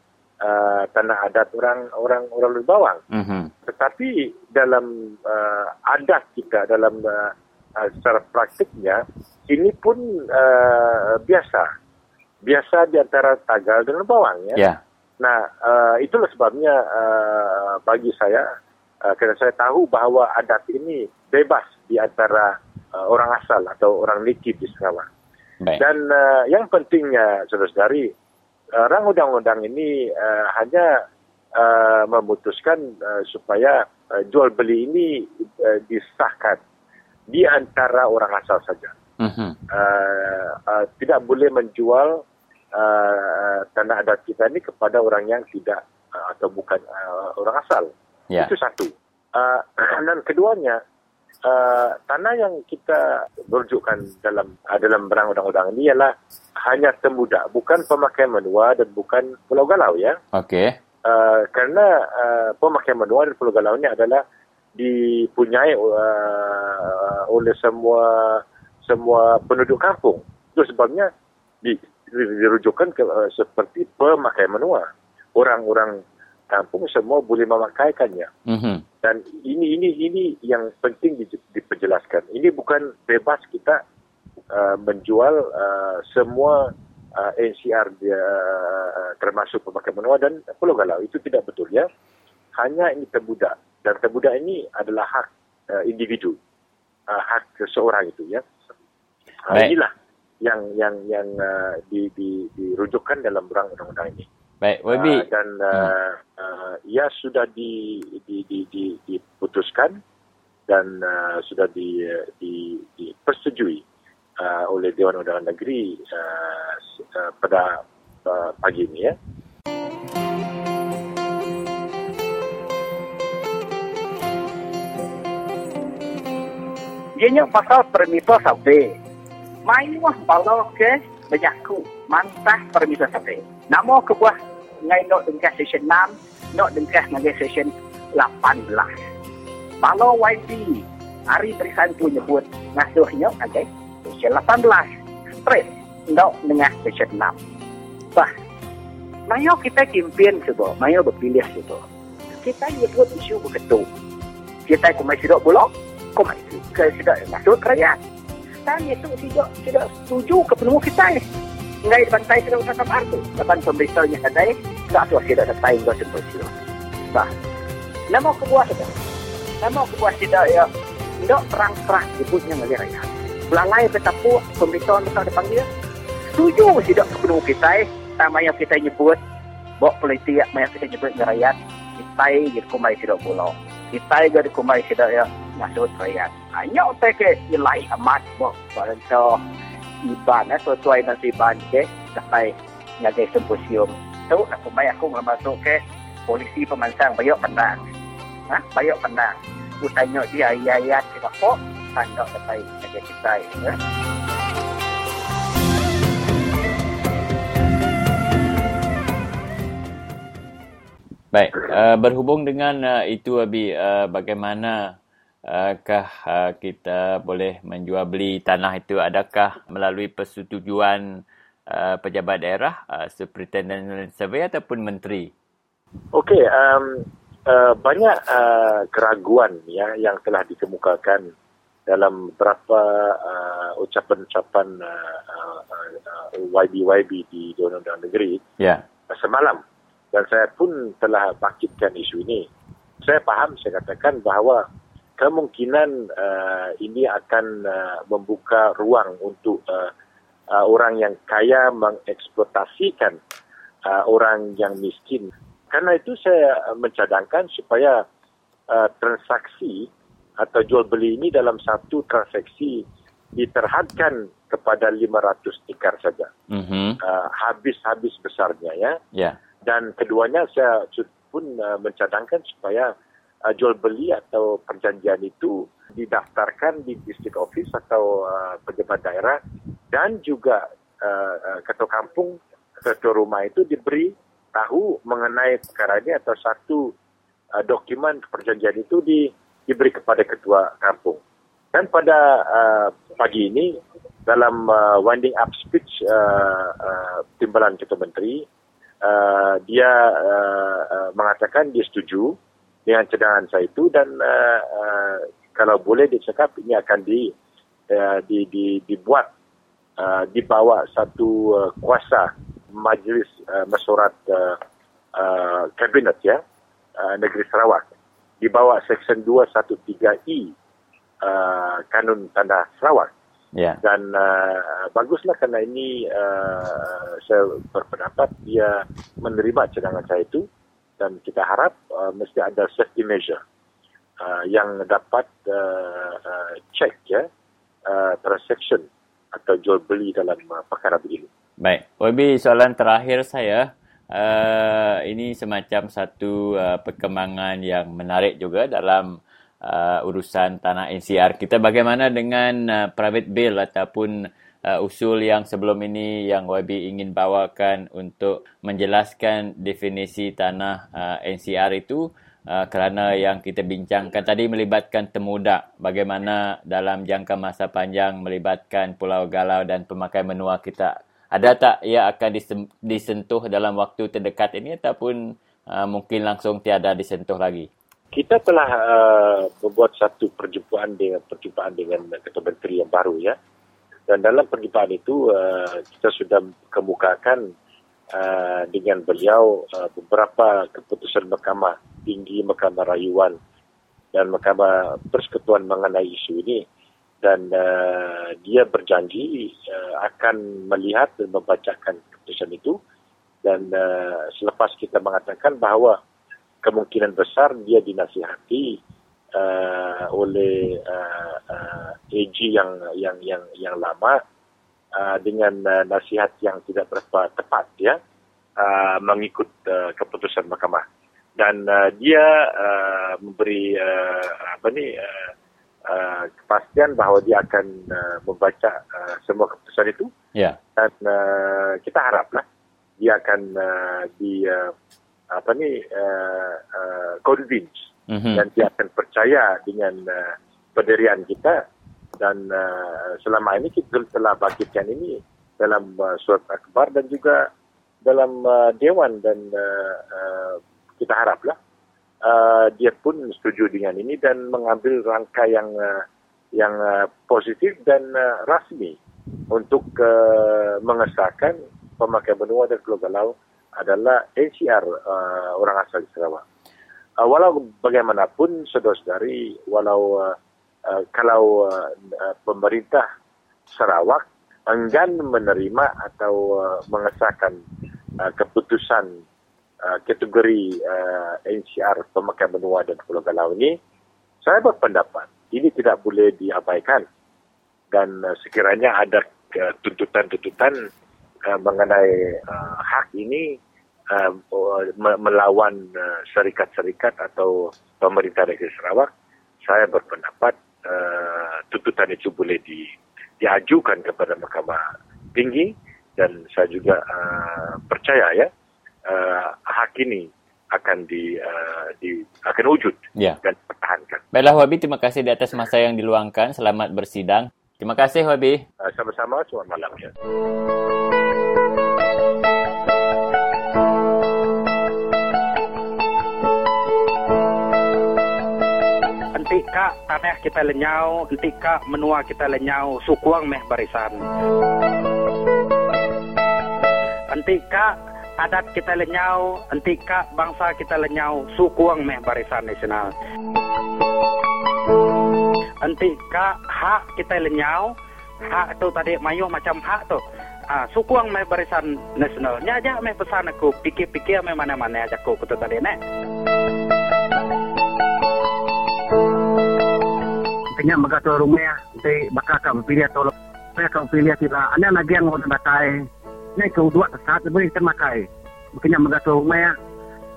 uh, tanah adat orang orang orang Lubawang. Mm-hmm. Tetapi dalam uh, adat kita dalam uh, uh, secara praktiknya ini pun uh, biasa biasa di antara Tagal dan Lubawang ya. Yeah. Nah uh, itulah sebabnya uh, bagi saya uh, kerana saya tahu bahawa adat ini bebas di antara uh, orang asal atau orang native di Sarawak. Baik. Dan uh, yang pentingnya saudara-saudari uh, rang undang-undang ini uh, hanya uh, memutuskan uh, supaya uh, jual beli ini uh, disahkan di antara orang asal saja. Uh-huh. Uh, uh, tidak boleh menjual uh, tanah adat kita ini kepada orang yang tidak uh, atau bukan uh, orang asal. Yeah. Itu satu. Uh, [CLEARS THROAT] dan keduanya, uh, tanah yang kita berujukkan dalam uh, dalam berang undang-undang ini ialah hanya temudak, bukan pemakaian menua dan bukan Pulau Galau ya. Okey. Uh, kerana uh, pemakaian menua dan Pulau Galau ini adalah dipunyai uh, oleh semua semua penduduk kampung. Itu sebabnya di, dirujukkan ke, uh, seperti pemakaian menua. Orang-orang kampung semua boleh memakaikannya. Mm-hmm. Dan ini ini ini yang penting diperjelaskan. Ini bukan bebas kita uh, menjual uh, semua uh, NCR dia uh, termasuk pemakai menua dan Pulau Galau. Itu tidak betul ya. Hanya ini terbudak dan terbudak ini adalah hak uh, individu, uh, hak seseorang itu ya. Uh, inilah yang yang yang uh, di, di, dirujukkan dalam berang undang-undang ini. Baik, Wabi. Uh, dan uh, hmm. uh, ia sudah di, di, di, di, diputuskan dan uh, sudah di, di, dipersetujui uh, oleh Dewan Undangan Negeri uh, uh, pada uh, pagi ini ya. Ianya pasal permisa sampai. Main wah balau ke berjaku mantah permisa sampai. Nama kebuah ngai nok dengkah session 6, nok dengkah ngai session 18. Kalau YB hari periksaan tu nyebut ngasuhnya okay, session 18. Straight nok dengan session 6. Bah, mayo kita kimpin sebab, mayo berpilih sebab. Kita nyebut isu begitu. Kita kumai sidok bulok, kumai sidok masuk kerajaan. Dan itu tidak tidak setuju kepenuh kita ngai bantai kena usaha kapar tu. Depan pemberitahunya kadai, tak tu asyik dah saing kau sentuh sila. Bah, nama kebuah saja. Nama kebuah tidak ya, terang-terang sebutnya ngali raya. Belangai petapu, pemberitahuan besar depan dia. Setuju tidak kepenuh kita eh. Sama yang kita nyebut, bawa politik yang kita nyebut rakyat, kita jadi kumai tidak pulau. Kita jadi kumai tidak ya, masuk rakyat. Hanya untuk ke ilai amat, bawa barang iban eh sesuai dengan iban ke sampai ngagai simposium tu aku mai aku masuk ke polisi pemansang? Bayok penang ha? Bayok penang aku tanya dia ayat-ayat kita kok. Tanda sampai ngagai kita ya. Baik, uh, berhubung dengan uh, itu Abi, uh, bagaimana Adakah uh, kita boleh menjual beli tanah itu? Adakah melalui persetujuan uh, pejabat daerah, uh, superintendent survey ataupun menteri? Okey, um, uh, banyak uh, keraguan ya yang telah dikemukakan dalam beberapa uh, ucapan-ucapan uh, uh, uh, YB-YB di Dewan Undang Negeri yeah. semalam. Dan saya pun telah bangkitkan isu ini. Saya faham, saya katakan bahawa kemungkinan uh, ini akan uh, membuka ruang untuk uh, uh, orang yang kaya mengeksploitasikan uh, orang yang miskin. Karena itu saya mencadangkan supaya uh, transaksi atau jual beli ini dalam satu transaksi diterhadkan kepada 500 tikar saja. Mm-hmm. Uh, habis-habis besarnya ya. Yeah. Dan keduanya saya pun uh, mencadangkan supaya uh, jual beli atau perjanjian itu didaftarkan di district office atau uh, pejabat daerah dan juga uh, uh, ketua kampung ketua rumah itu diberi tahu mengenai perkara ini atau satu uh, dokumen perjanjian itu di, diberi kepada ketua kampung. Dan pada uh, pagi ini dalam uh, winding up speech uh, uh, timbalan ketua menteri uh, dia uh, uh, mengatakan dia setuju dengan cadangan saya itu dan uh, uh, kalau boleh dia cakap ini akan di, uh, di, di dibuat uh, dibawa satu uh, kuasa majlis uh, mesyuarat uh, uh, kabinet ya uh, negeri Sarawak di bawah section 213E uh, kanun tanah Sarawak. Yeah. Dan uh, baguslah kerana ini uh, saya berpendapat dia menerima cadangan saya itu dan kita harap uh, mesti ada safety measure uh, yang dapat uh, uh, check ya uh, transaction atau jual beli dalam uh, perkara begini. Baik, Wabi soalan terakhir saya uh, ini semacam satu uh, perkembangan yang menarik juga dalam uh, urusan tanah NCR kita. Bagaimana dengan uh, private bill ataupun uh, usul yang sebelum ini yang YB ingin bawakan untuk menjelaskan definisi tanah uh, NCR itu uh, kerana yang kita bincangkan tadi melibatkan temudak bagaimana dalam jangka masa panjang melibatkan Pulau Galau dan pemakai menua kita ada tak ia akan disentuh dalam waktu terdekat ini ataupun uh, mungkin langsung tiada disentuh lagi? Kita telah uh, membuat satu perjumpaan dengan perjumpaan dengan ketua menteri yang baru ya. Dan dalam perjumpaan itu uh, kita sudah kemukakan uh, dengan beliau uh, beberapa keputusan Mahkamah Tinggi, Mahkamah Rayuan dan Mahkamah Persekutuan mengenai isu ini. Dan uh, dia berjanji uh, akan melihat dan membacakan keputusan itu. Dan uh, selepas kita mengatakan bahawa kemungkinan besar dia dinasihati uh, oleh uh, uh, AG yang yang yang yang lama uh, dengan uh, nasihat yang tidak berapa tepat ya uh, mengikut uh, keputusan mahkamah dan uh, dia uh, memberi uh, apa ni uh, Uh, kepastian bahawa dia akan uh, membaca uh, semua keputusan itu yeah. dan uh, kita haraplah dia akan uh, di uh, apa ni uh, uh, convince mm-hmm. dan dia akan percaya dengan uh, pendirian kita dan uh, selama ini kita telah bangkitkan ini dalam uh, surat akbar dan juga dalam uh, dewan dan uh, uh, kita haraplah uh, dia pun setuju dengan ini dan mengambil langkah yang uh, yang uh, positif dan uh, rasmi untuk uh, mengesahkan pemakai benua dan Pulau Galau adalah NCR uh, orang asal di Sarawak. Uh, walau bagaimanapun, saudara-saudari, walau uh, uh, kalau uh, pemerintah Sarawak enggan menerima atau uh, mengesahkan uh, keputusan Uh, kategori uh, NCR pemakai benua dan Pulau Galau ini, saya berpendapat ini tidak boleh diabaikan. Dan uh, sekiranya ada uh, tuntutan-tuntutan uh, mengenai uh, hak ini uh, melawan uh, serikat-serikat atau pemerintah negeri Sarawak, saya berpendapat uh, tuntutan itu boleh di, diajukan kepada Mahkamah Tinggi dan saya juga uh, percaya ya uh, hak ini akan di, uh, di akan wujud ya. dan pertahankan. Baiklah Wabi, terima kasih di atas masa yang diluangkan. Selamat bersidang. Terima kasih Wabi. Uh, sama-sama, selamat malam. Ya. Nanti kak tanah kita lenyau, nanti kak menua kita lenyau, sukuang meh barisan. Nanti kak adat kita lenyau, entika bangsa kita lenyau, sukuang meh barisan nasional. Entika hak kita lenyau, hak tu tadi mayu macam hak tu. Ah, sukuang meh barisan nasional. Nya aja meh pesan aku, pikir-pikir meh mana-mana aja aku kutu tadi nek. Kenya magato rumah, te bakaka pilih atau saya kau pilih tidak. Anda lagi yang mau batai ni kau dua saat boleh kita makai. Makanya mengatur rumah ya.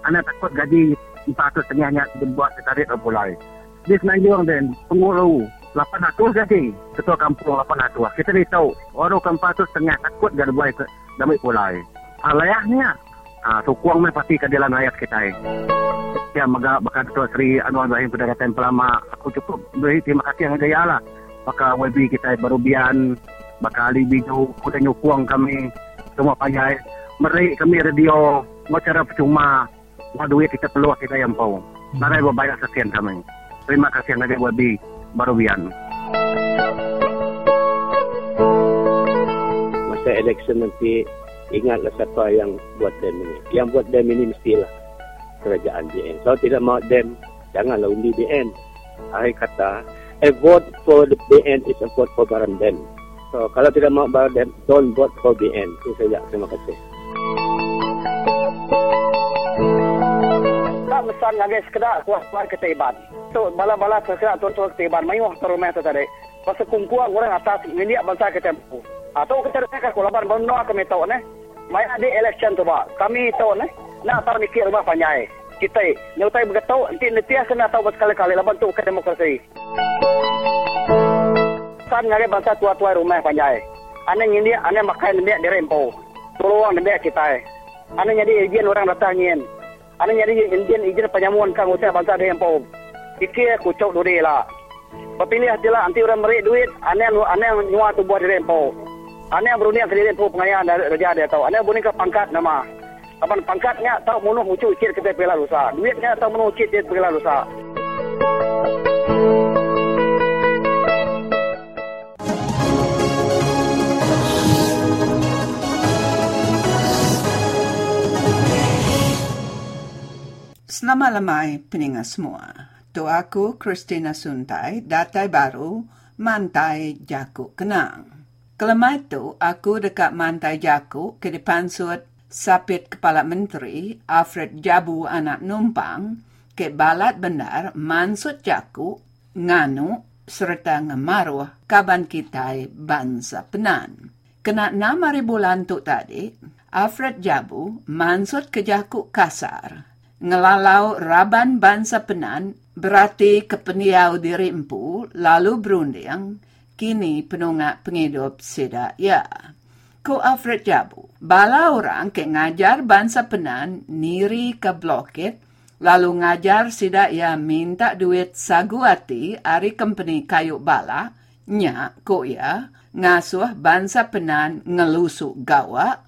Anak takut gaji 400 setengahnya dibuat setarik atau pulai. Di Semenanjung dan penguru 800 gaji. Ketua kampung 800. Kita ni tahu. Orang kampung tu setengah takut gak buat ke damai pulai. Alayahnya. Ah, sukuang mai pasti ke dalam ayat kita. Eh. Ya, maga baka Dato' Sri Anwar Ibrahim pada pelama. Aku cukup beri terima kasih yang gaya lah. Baka WB kita baru bian. Baka Ali Biju, kuda nyukuang kami. Semua payah. Meri kami radio. Wacara percuma. Wah duit kita peluang kita yang pau. Narai berbayar sekian kami. Terima kasih yang gaya WB baru bian. Masa election nanti ingatlah siapa yang buat dem ini. Yang buat dem ini mestilah kerajaan BN. Kalau tidak mau dem, janganlah undi BN. Akhir kata, a vote for the BN is a vote for barang dem. So, kalau tidak mau barang dem, don't vote for BN. Itu saja. Terima kasih. Tak mesan lagi sekedar kuat kuat ketiban. So, bala-bala sekedar tuan-tuan ketiban. Mayuh terumah tu tadi. Pasal kumpuan orang atas ini bangsa ketempu. Atau kita rasa kulaban benar kami tahu ne. Mai ada election tu ba. Kami tahu ne nak tahu mikir rumah panjai. Kita, ni utai bergetau, nanti nanti kena tahu berkali-kali laban tu ke demokrasi. Saat ngare bangsa tua-tua rumah panjai. Ane ini, ane makan ni dia rempo. Tolong ni kita. Ane jadi izin orang datang ingin. Ane jadi izin izin penyamuan kang usia bangsa dia rempo. Iki kucuk duri lah. Berpilih hati lah, nanti orang merik duit, ane ane nyua tu buat rempo. Ane berunia ke rempo pengayaan dari raja dia tahu. Ane berunia ke pangkat nama. Apa pangkatnya tahu munuh mucu cik kita pela lusa. Duitnya tahu munuh cik kita pela lusa. Selamat lamai peningat semua. Tu aku Christina Suntai, datai baru Mantai Jakuk Kenang. Kelemah itu, aku dekat Mantai Jakuk ke depan suat Sapit Kepala Menteri Alfred Jabu anak numpang ke balat benar mansut jaku nganu serta ngemaruh kaban kita bangsa penan. Kena nama bulan tu tadi, Alfred Jabu mansut ke jaku kasar. Ngelalau raban bangsa penan berarti kepeniau dirimpu lalu berunding kini penungak penghidup sedak ya. Ko Alfred Jabu, bala orang ke ngajar bangsa penan niri ke blokit, lalu ngajar sida ia minta duit saguati ari company kayu bala, nya ko ia ngasuh bangsa penan ngelusuk gawa,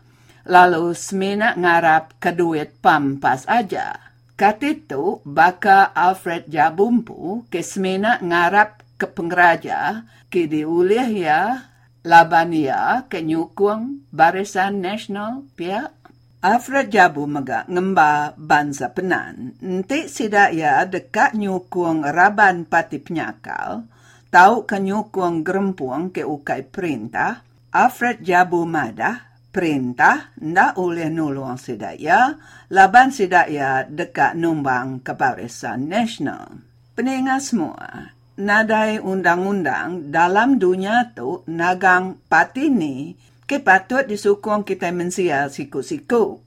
lalu semena ngarap ke duit pampas aja. Kat itu, baka Alfred Jabumpu ke semena ngarap ke pengraja, ke diulih ya Labania kenyukung Barisan Nasional pihak Alfred Jabu mega ngemba bansa penan. Nanti sida ia dekat nyukung raban pati penyakal, tahu kenyukung gerempuang ke ukai perintah, Alfred Jabu madah, perintah ndak oleh nulung sida ia, laban sida ia dekat numbang ke Barisan Nasional. Peningat semua, nadai undang-undang dalam dunia tu nagang patini ke patut disukung kita mensia siku-siku.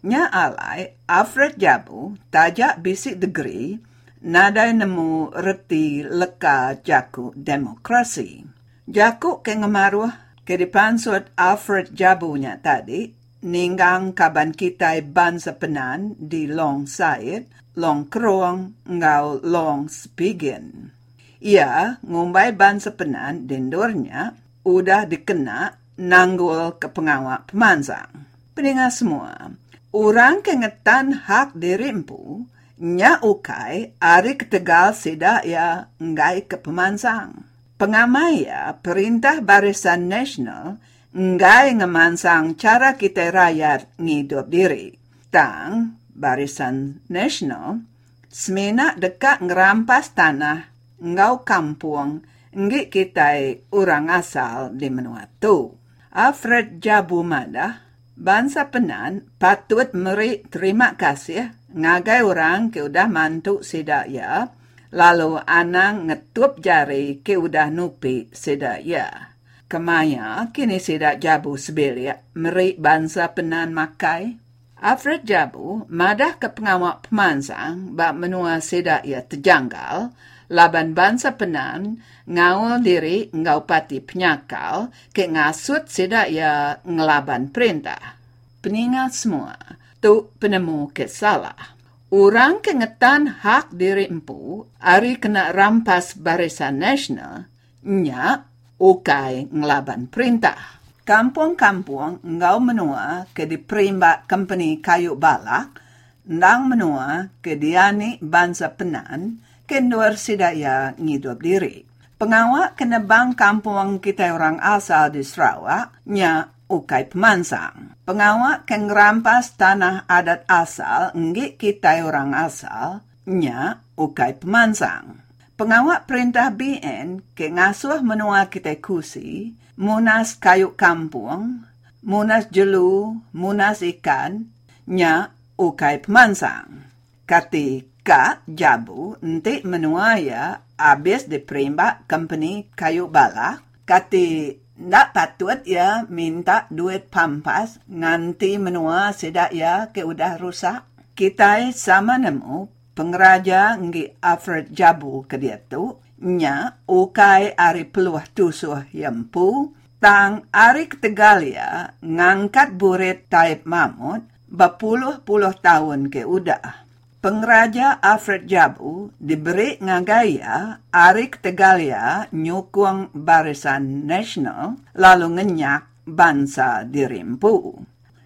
Nya alai, Alfred Jabu, tajak bisik degree, nadai nemu reti leka jaku demokrasi. Jaku ke ngemaruh ke dipansut Alfred Jabu nya tadi, ninggang kaban kita bangsa penan di Long Said, Long Kroong, ngau Long Spigen. Ia ngumbai ban sepenan dendornya udah dikena nanggul ke pengawak pemansang. Peningat semua, orang kengetan hak dirimpu, nya ukai ari ketegal sida ya ngai ke pemansang. Pengamai ya perintah barisan nasional ngai ngemansang cara kita rakyat ngidup diri. Tang barisan nasional semena dekat ngerampas tanah ngau kampung ngi kita orang asal di menua tu. Alfred Jabu Madah, bangsa penan patut meri terima kasih ngagai orang ke udah mantu sidak ya, lalu anang ngetup jari ke udah nupi sidak ya. Kemaya kini sidak Jabu sebelia meri bangsa penan makai. Alfred Jabu madah ke pengawak pemansang bak menua sidak ya terjanggal, laban bangsa penan ngawal diri ngau pati penyakal ke ngasut sida ya ngelaban perintah. Peningat semua, tu penemu ke salah. Orang kengetan hak diri empu, ari kena rampas barisan nasional, nya ukai ngelaban perintah. Kampung-kampung ngau menua ke di perimbak company kayu balak, ndang menua ke diani bansa penan, ke luar sidaya ngidup diri. Pengawak kena bang kampung kita orang asal di Sarawak, nya ukai pemansang. Pengawak keng rampas tanah adat asal ngi kita orang asal nya ukai pemansang. Pengawak perintah BN ke ngasuh menua kita kusi, munas kayu kampung, munas jelu, munas ikan, nya ukai pemansang. Kati ka jabu nanti menua ya abis di perimbak company kayu bala, kati ndak patut ya minta duit pampas nganti menua sedak ya ke udah rusak. Kita sama nemu pengeraja ngi Alfred Jabu ke dia tu nya ukai ari peluah tusuh yang pu tang ari ketegalia ngangkat buret taib mamut bapuluh-puluh tahun ke udah. Pengraja Alfred Jabu diberi ngagaya Arik Tegalia nyukung barisan nasional lalu ngenyak bangsa dirimpu.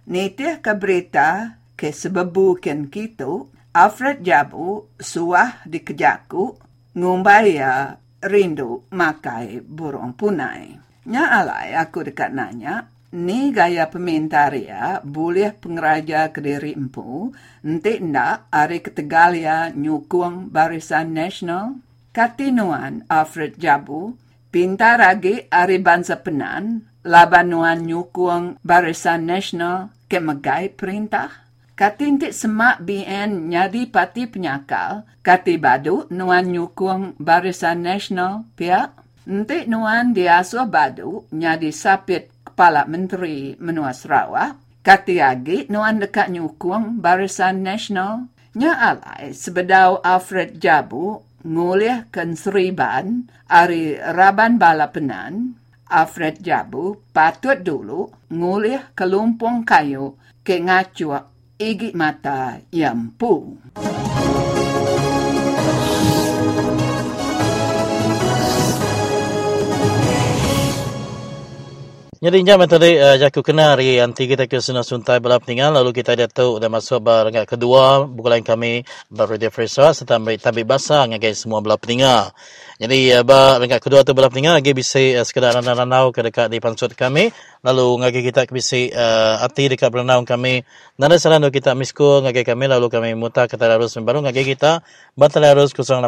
Nitih ke berita ke sebebukan kitu Alfred Jabu suah di kejaku ngumbaya rindu makai burung punai. Nya alai aku dekat nanya, ni gaya pementaria boleh pengeraja kediri empu, nanti ndak hari ketegalia nyukung barisan nasional. Katinuan Alfred Jabu, pintar lagi hari bangsa penan, labanuan nyukung barisan nasional ke megai perintah. Katintik semak BN nyadi pati penyakal, kati badu nuan nyukung barisan nasional pihak. Nanti nuan diasuh badu nyadi sapit Kepala Menteri Menua Sarawak, kati lagi nuan dekat nyukung Barisan Nasional, nya alai sebedau Alfred Jabu ngulih kan seriban ari raban bala penan, Alfred Jabu patut dulu ngulih kelumpung kayu ke ngacuak igi mata yang pu. Jadi jam tadi uh, jaku kena hari anti kita ke sana suntai balap tinggal lalu kita dia tahu dah masuk barangat kedua bukan kami Radio Free Sarawak serta tabi basah ngagai semua balap tinggal. Jadi uh, ba rangkat kedua tu balap tinggal lagi bisa uh, sekedar ranau-ranau ke dekat di pansut kami. Lalu ngagai kita bisa uh, ati dekat berenau kami. Nada salah kita misko ngagai kami lalu kami muta kata harus baru. Ngagai kita batal harus 082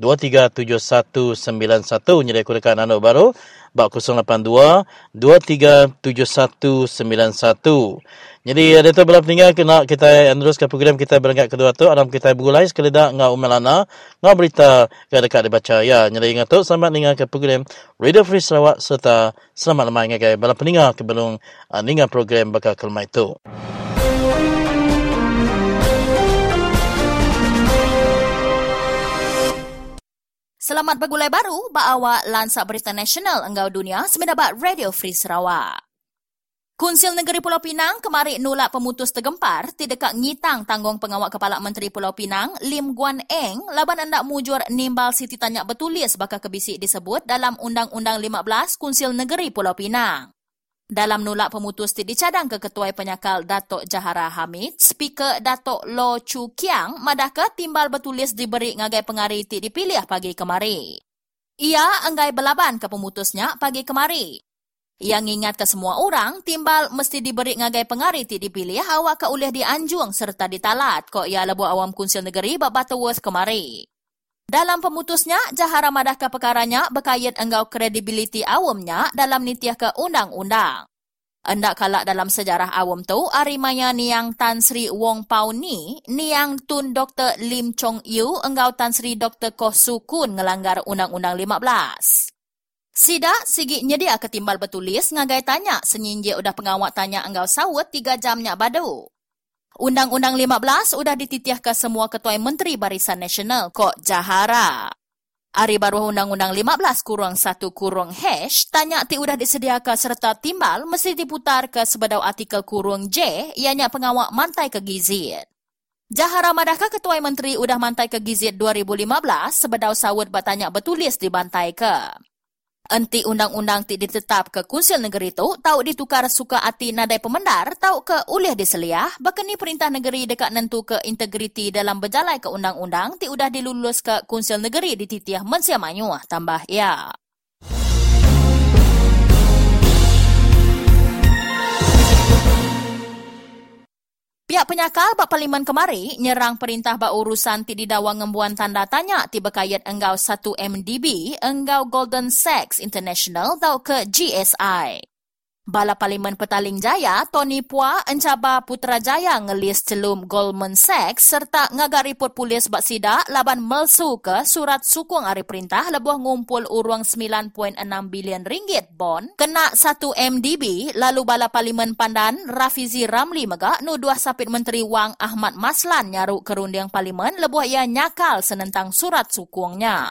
237191 jadi aku dekat nano baru bak 082 237191. Jadi ada tu belum tinggal kena kita teruskan program kita berangkat kedua tu alam kita bergulai sekali dah ngau umelana ngau berita ke dekat dibaca ya. Jadi ingat tu selamat dengar ke program Radio Free Sarawak serta selamat lemah ke balam peninggal ke belum uh, program bakal kelmai itu. Selamat bergulai baru, ba awak lansak berita nasional enggau dunia semendapat Radio Free Sarawak. Kunsil Negeri Pulau Pinang kemarin nolak pemutus tergempar di dekat ngitang tanggung pengawal Kepala Menteri Pulau Pinang, Lim Guan Eng, laban hendak mujur nimbal Siti Tanya Betulis bakal kebisik disebut dalam Undang-Undang 15 Kunsil Negeri Pulau Pinang. Dalam nolak pemutus ti dicadang ke Ketua Penyakal Datuk Jahara Hamid, Speaker Datuk Lo Chu Kiang madaka timbal bertulis diberi ngagai pengari ti dipilih pagi kemari. Ia enggai belaban ke pemutusnya pagi kemari. Yang ingat ke semua orang, timbal mesti diberi ngagai pengari ti dipilih awak ke ulih dianjung serta ditalat kok ia lebu awam kunsil negeri bak Butterworth kemari. Dalam pemutusnya, Jahara madahkan perkaranya berkait enggau kredibiliti awamnya dalam nitiah ke undang-undang. Endak kalak dalam sejarah awam tu, arimaya niang Tan Sri Wong Pau ni, niang Tun Dr. Lim Chong Yu enggau Tan Sri Dr. Koh Su Kun ngelanggar Undang-Undang 15. Sida sigi nyedia ketimbal bertulis ngagai tanya senyinje udah pengawat tanya enggau sawut tiga jamnya badu. Undang-Undang 15 sudah dititiah ke semua Ketua Menteri Barisan Nasional kok Jahara. Hari baru Undang-Undang 15 kurung 1 kurung hash, tanya ti udah disediakan serta timbal mesti diputar ke sebedau artikel kurung J, ianya pengawak mantai ke gizit. Jahara Madaka Ketua Menteri udah mantai ke Gizit 2015 sebedau sawut bertanya bertulis di bantai ke. Enti undang-undang ti ditetap ke Kunsil Negeri tu tahu ditukar suka hati nadai pemendar tahu ke ulih diseliah bakeni perintah negeri dekat nentu ke integriti dalam berjalai ke undang-undang ti udah dilulus ke Kunsil Negeri di titiah mensia manyuah tambah ya. Pihak penyakal Pak Parlimen kemari nyerang perintah bak urusan ti didawang ngembuan tanda tanya ti berkait enggau 1 MDB enggau Golden Sachs International atau ke GSI. Bala Parlimen Petaling Jaya, Tony Pua encaba Putrajaya ngelis celum Goldman Sachs serta ngagak report polis bak sida laban melsu ke surat sukung hari perintah lebuah ngumpul uruang 9.6 bilion ringgit bon kena 1 MDB lalu Bala Parlimen Pandan Rafizi Ramli megak nuduh sapit Menteri Wang Ahmad Maslan nyaruk kerundiang Parlimen lebuah ia nyakal senentang surat sukungnya.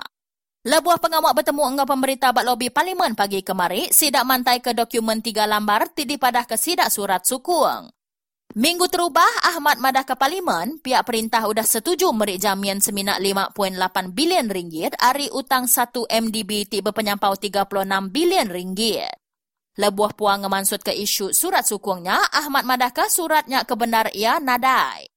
Lebuah pengamak bertemu dengan pemerintah bak lobi parlimen pagi kemari, sidak mantai ke dokumen tiga lambar tidi padah ke sidak surat sukung. Minggu terubah, Ahmad madah ke parlimen, pihak perintah sudah setuju merik jamian seminak 5.8 bilion ringgit hari utang 1 MDB ti berpenyampau 36 bilion ringgit. Lebuah puang ngemansut ke isu surat sukungnya, Ahmad madah ke suratnya kebenar ia nadai.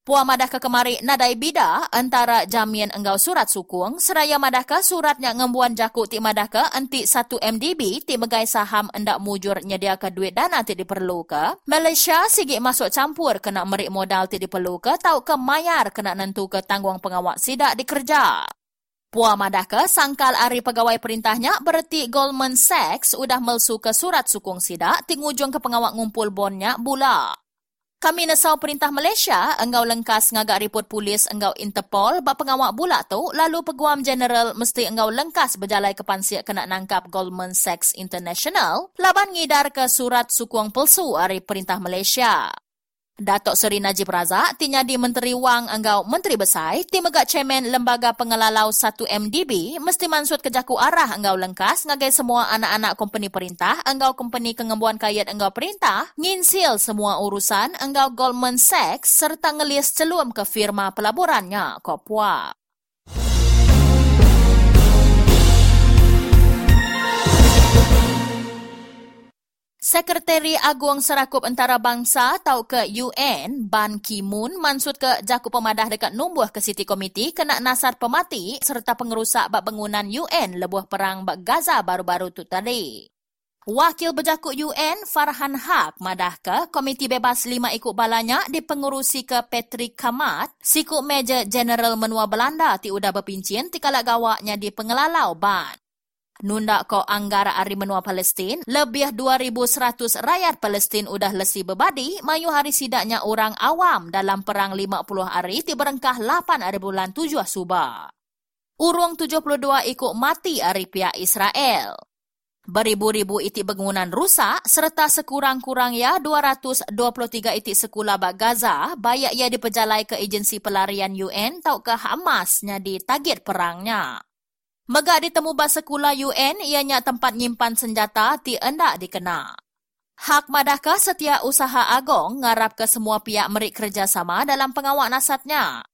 Puan Madaka kemari nadai bida antara jamian enggau surat sukung seraya Madaka suratnya ngembuan jakuk ti Madaka anti satu MDB ti megai saham endak mujur nyedia ke duit dana ti diperlu ke. Malaysia sigi masuk campur kena merik modal ti diperlu ke tau ke mayar kena nentu ke tanggung pengawak sidak dikerja. Puan Madaka sangkal ari pegawai perintahnya berarti Goldman Sachs udah melsu ke surat sukung sidak ti ngujung ke pengawak ngumpul bonnya bula. Kami nesau perintah Malaysia, enggau lengkas ngagak report polis enggau Interpol bak pengawak bulat tu, lalu peguam general mesti enggau lengkas berjalai ke pansiak kena nangkap Goldman Sachs International, laban ngidar ke surat sukuang pelsu dari perintah Malaysia. Datuk Seri Najib Razak, tinya di Menteri Wang enggau Menteri Besar, tim megak cemen Lembaga Pengelalau 1 MDB, mesti mansut ke jaku arah enggau lengkas ngagai semua anak-anak kompeni perintah, enggau kompeni kengembuan kayat enggau perintah, nginsil semua urusan enggau Goldman Sachs serta ngelias celum ke firma pelaburannya, Kopwa. Sekretari Agung Serakup Antarabangsa atau ke UN, Ban Ki-moon, mansut ke jaku pemadah dekat numbuh ke City Committee kena nasar pemati serta pengerusak bak bangunan UN lebuh perang bak Gaza baru-baru tu tadi. Wakil berjakut UN, Farhan Haq, madah ke Komiti Bebas Lima Ikut Balanya dipengurusi ke Patrick Kamat, Sikut Major General Menua Belanda ti udah berpincin ti kalak gawaknya di pengelalau ban. Nunda ko anggara ari menua Palestin, lebih 2,100 rakyat Palestin udah lesi berbadi, mayu hari sidaknya orang awam dalam perang 50 hari ti berengkah 8 hari bulan 7 Subah. Urung 72 ikut mati hari pihak Israel. Beribu-ribu itik bangunan rusak serta sekurang-kurang ya 223 itik sekolah bak Gaza bayak ia dipejalai ke agensi pelarian UN tau ke Hamasnya di target perangnya. Megak ditemu bahasa kula UN ianya tempat nyimpan senjata ti endak dikena. Hak madahkah setiap usaha agong ngarap ke semua pihak merik kerjasama dalam pengawak nasatnya?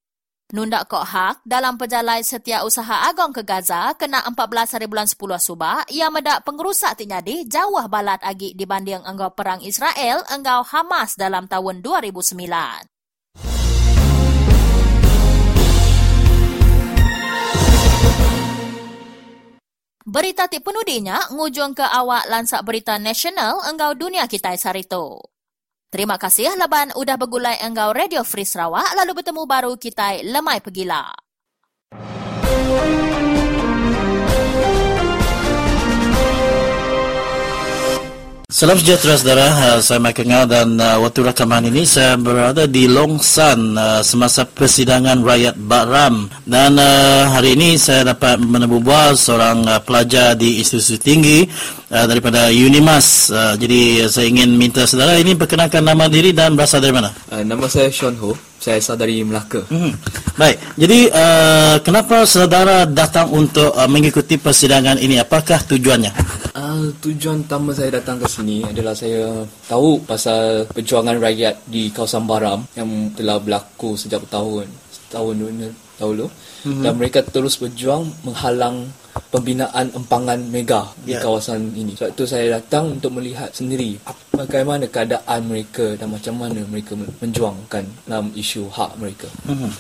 Nundak kok hak dalam pejalai setiap usaha agong ke Gaza kena 14 hari bulan 10 subah, ia medak pengerusak tinyadi jauh balat agi dibanding enggau perang Israel enggau Hamas dalam tahun 2009. Berita tip penudinya ngujung ke awak lansak berita nasional enggau dunia kita sarito. Terima kasih laban udah bergulai enggau Radio Free Sarawak lalu bertemu baru kita lemai pegila. Salam sejahtera saudara, uh, saya Michael Ngau dan uh, waktu rakaman ini saya berada di Longsan uh, semasa persidangan rakyat Baram dan uh, hari ini saya dapat menemui buah seorang uh, pelajar di institusi tinggi uh, daripada Unimas. Uh, jadi saya ingin minta saudara ini perkenalkan nama diri dan berasal dari mana? Uh, nama saya Sean Ho. Saya asal dari Melaka. Hmm. Baik. Jadi uh, kenapa saudara datang untuk uh, mengikuti persidangan ini? Apakah tujuannya? Uh, tujuan utama saya datang ke sini adalah saya tahu pasal perjuangan rakyat di kawasan Baram yang telah berlaku sejak tahun tahun dahulu mm-hmm. dan mereka terus berjuang menghalang pembinaan empangan mega yeah. di ya. kawasan ini. Sebab itu saya datang untuk melihat sendiri bagaimana keadaan mereka dan macam mana mereka menjuangkan dalam isu hak mereka. Mm-hmm.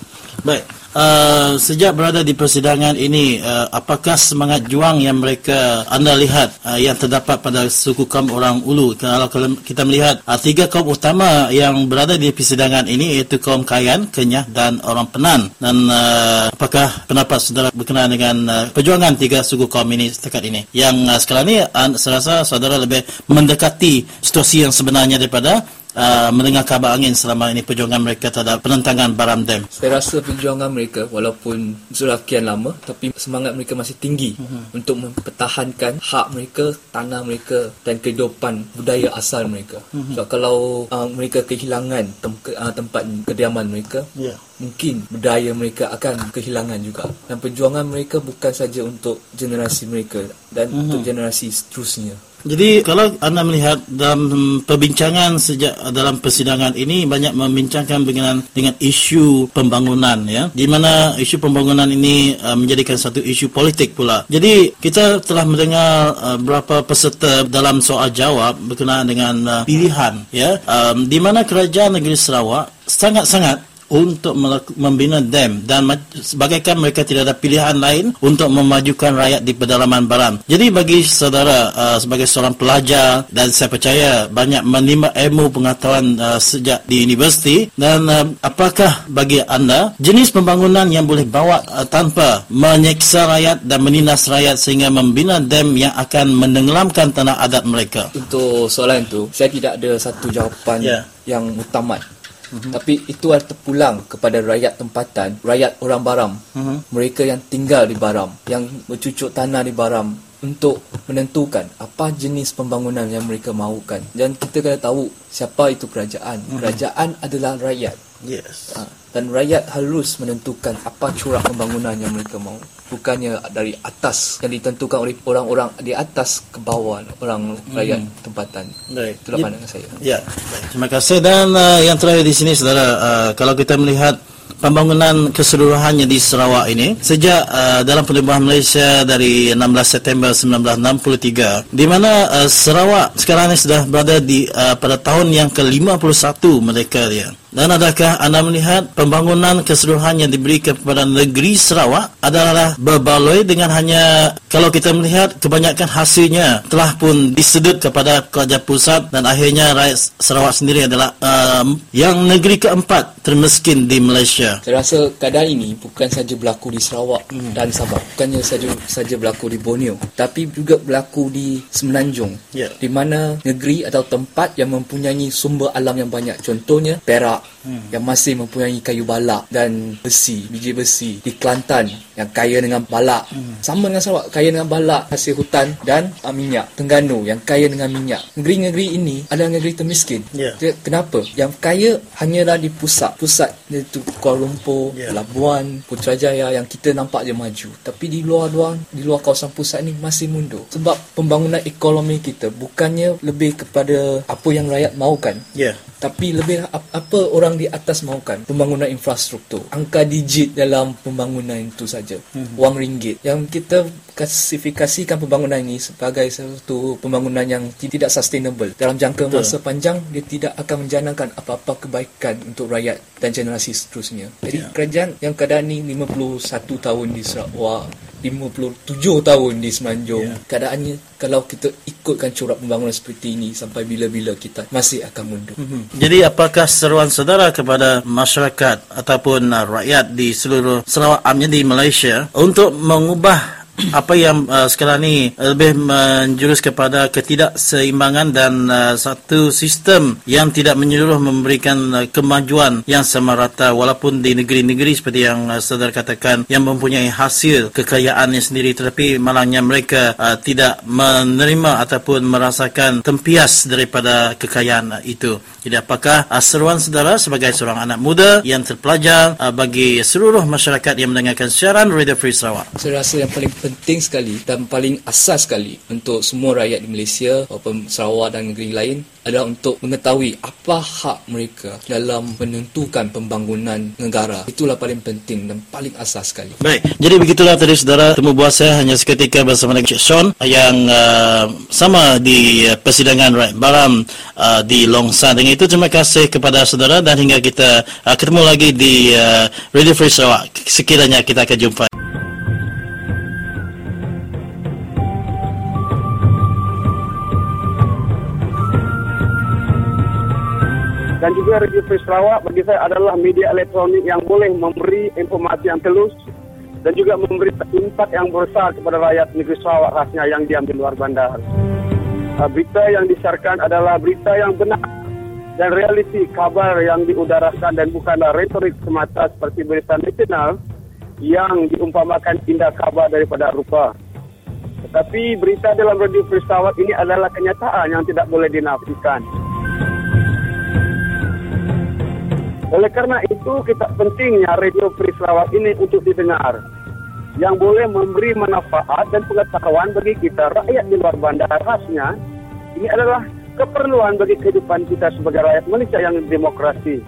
Baik. Uh, sejak berada di persidangan ini, uh, apakah semangat juang yang mereka anda lihat uh, yang terdapat pada suku kaum orang Ulu? Kalau kita melihat uh, tiga kaum utama yang berada di persidangan ini iaitu kaum Kayan, Kenyah dan orang Penan. Dan uh, apakah pendapat saudara berkenaan dengan uh, perjuangan tiga suku kaum ini setakat ini? Yang uh, sekarang ini, uh, saya rasa saudara lebih mendekati situasi yang sebenarnya daripada uh, mendengar kabar angin selama ini perjuangan mereka terhadap penentangan Baram Dam? Saya rasa perjuangan mereka walaupun sudah sekian lama tapi semangat mereka masih tinggi uh-huh. untuk mempertahankan hak mereka, tanah mereka dan kehidupan budaya asal mereka. Uh-huh. So, kalau uh, mereka kehilangan tem- uh, tempat kediaman mereka, yeah. mungkin budaya mereka akan kehilangan juga. Dan perjuangan mereka bukan saja untuk generasi mereka dan uh-huh. untuk generasi seterusnya. Jadi kalau anda melihat dalam perbincangan sejak dalam persidangan ini banyak membincangkan dengan dengan isu pembangunan ya di mana isu pembangunan ini uh, menjadikan satu isu politik pula. Jadi kita telah mendengar uh, beberapa peserta dalam soal jawab berkenaan dengan uh, pilihan ya um, di mana kerajaan negeri Sarawak sangat-sangat untuk membina dam dan sebagaikan mereka tidak ada pilihan lain untuk memajukan rakyat di pedalaman baram. Jadi bagi saudara uh, sebagai seorang pelajar dan saya percaya banyak menimba ilmu pengetahuan uh, sejak di universiti dan uh, apakah bagi anda jenis pembangunan yang boleh bawa uh, tanpa menyeksa rakyat dan menindas rakyat sehingga membina dam yang akan menenggelamkan tanah adat mereka? Untuk soalan itu saya tidak ada satu jawapan yeah. yang utama Mm-hmm. Tapi itu ada terpulang kepada rakyat tempatan, rakyat orang Baram. Mm-hmm. Mereka yang tinggal di Baram, yang bercucuk tanah di Baram untuk menentukan apa jenis pembangunan yang mereka mahukan. Dan kita kena tahu siapa itu kerajaan. Mm-hmm. Kerajaan adalah rakyat. Yes. Ha, dan rakyat harus menentukan apa corak pembangunan yang mereka mahu. Bukannya dari atas yang ditentukan oleh orang-orang di atas ke bawah orang rakyat hmm. tempatan. Baik. Itulah pandangan saya. Ya. Baik. Terima kasih dan uh, yang terakhir di sini saudara uh, kalau kita melihat pembangunan keseluruhannya di Sarawak ini sejak uh, dalam penubuhan Malaysia dari 16 September 1963 di mana uh, Sarawak sekarang ini sudah berada di uh, pada tahun yang ke-51 mereka dia dan adakah anda melihat pembangunan keseluruhan yang diberi kepada negeri Sarawak adalah berbaloi dengan hanya kalau kita melihat kebanyakan hasilnya telah pun disedut kepada kerajaan pusat dan akhirnya rakyat Sarawak sendiri adalah um, yang negeri keempat termiskin di Malaysia. Saya rasa keadaan ini bukan saja berlaku di Sarawak hmm. dan Sabah. Bukannya saja saja berlaku di Borneo. Tapi juga berlaku di Semenanjung. Yeah. Di mana negeri atau tempat yang mempunyai sumber alam yang banyak. Contohnya Perak hmm. yang masih mempunyai kayu balak dan besi, biji besi. Di Kelantan yang kaya dengan balak. Hmm. Sama dengan Sarawak, kaya dengan balak, hasil hutan dan uh, minyak. Tengganu yang kaya dengan minyak. Negeri-negeri ini adalah negeri termiskin. Yeah. Kenapa? Yang kaya hanyalah di pusat. Pusat iaitu Kuala Lumpur, yeah. Labuan, Putrajaya yang kita nampak je maju. Tapi di luar-luar, di luar kawasan pusat ni masih mundur. Sebab pembangunan ekonomi kita bukannya lebih kepada apa yang rakyat mahukan. Yeah. Tapi lebih apa orang di atas mahukan pembangunan infrastruktur angka digit dalam pembangunan itu saja hmm. wang ringgit yang kita klasifikasikan pembangunan ini sebagai satu pembangunan yang tidak sustainable dalam jangka Betul. masa panjang dia tidak akan menjanangkan apa-apa kebaikan untuk rakyat dan generasi seterusnya jadi yeah. kerajaan yang keadaan ini 51 tahun di Sarawak 57 tahun di Semenanjung yeah. keadaannya kalau kita ikutkan corak pembangunan seperti ini sampai bila-bila kita masih akan mundur mm-hmm. jadi apakah seruan saudara kepada masyarakat ataupun uh, rakyat di seluruh Sarawak amnya di Malaysia untuk mengubah apa yang uh, sekarang ni lebih menjurus kepada ketidakseimbangan dan uh, satu sistem yang tidak menyeluruh memberikan uh, kemajuan yang sama rata walaupun di negeri-negeri seperti yang uh, saudara katakan yang mempunyai hasil kekayaannya sendiri tetapi malangnya mereka uh, tidak menerima ataupun merasakan tempias daripada kekayaan itu. Jadi apakah uh, seruan saudara sebagai seorang anak muda yang terpelajar uh, bagi seluruh masyarakat yang mendengarkan siaran Radio Free Sarawak? Saya rasa yang paling penting sekali dan paling asas sekali untuk semua rakyat di Malaysia maupun Sarawak dan negeri lain adalah untuk mengetahui apa hak mereka dalam menentukan pembangunan negara. Itulah paling penting dan paling asas sekali. Baik, jadi begitulah tadi saudara temu buat saya hanya seketika bersama dengan Cik Sean yang uh, sama di uh, persidangan Rakyat Baram uh, di Longsan. Dengan itu terima kasih kepada saudara dan hingga kita uh, ketemu lagi di uh, Radio Free Sarawak. Sekiranya kita akan jumpa. Dan juga Radio Free Sarawak bagi saya adalah media elektronik yang boleh memberi informasi yang telus dan juga memberi impak yang besar kepada rakyat negeri Sarawak khasnya yang diam di luar bandar. Uh, berita yang disiarkan adalah berita yang benar dan realiti kabar yang diudarakan dan bukanlah retorik semata seperti berita nasional yang diumpamakan indah kabar daripada rupa. Tetapi berita dalam Radio Free Sarawak ini adalah kenyataan yang tidak boleh dinafikan. Oleh karena itu kita pentingnya Radio Free Sarawak ini untuk didengar yang boleh memberi manfaat dan pengetahuan bagi kita rakyat di luar bandar khasnya ini adalah keperluan bagi kehidupan kita sebagai rakyat Malaysia yang demokrasi.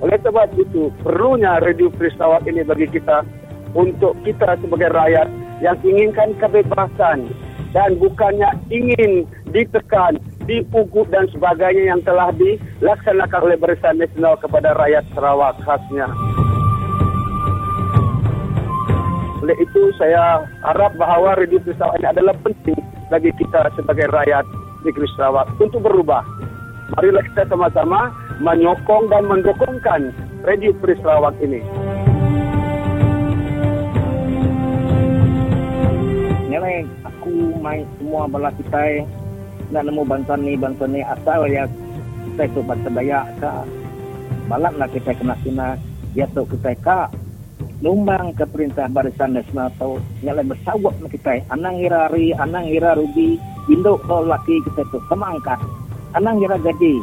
Oleh sebab itu perlunya Radio Free Sarawak ini bagi kita untuk kita sebagai rakyat yang inginkan kebebasan dan bukannya ingin ditekan diugut dan sebagainya yang telah dilaksanakan oleh Barisan Nasional kepada rakyat Sarawak khasnya. Oleh itu saya harap bahawa Radio Sarawak ini adalah penting bagi kita sebagai rakyat negeri Sarawak untuk berubah. Marilah kita sama-sama menyokong dan mendukungkan Radio Free Sarawak ini. Nilai aku main semua bala kita nak nemu bantuan ni bantuan ni asal ya kita itu bangsa Dayak ke balap nak kita kena kena ya tu kita. Ka lumbang ke perintah barisan nasional atau nyala bersawak nak kita. Anang ira ri anang ira rubi induk kalau laki kita tu semangka. Anang ira gaji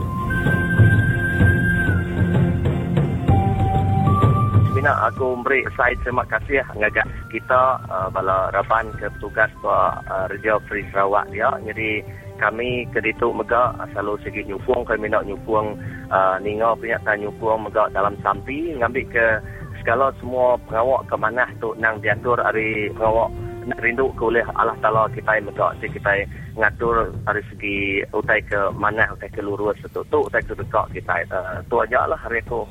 Bina aku beri side terima kasih ngajak kita uh, bala rapan ke petugas uh, Radio Free Sarawak dia. Jadi kami keditu megak selalu segi nyupung kami nak nyupung uh, ninga punya tan nyupung megak dalam sampi ngambil ke segala semua pengawak ke mana tu nang diatur hari pengawak nak rindu ke oleh Allah Ta'ala kita yang megak. Jadi kita ngatur dari segi utai ke mana utai ke lurus tu tu utai ke dekat kita uh, tu aja lah hari tu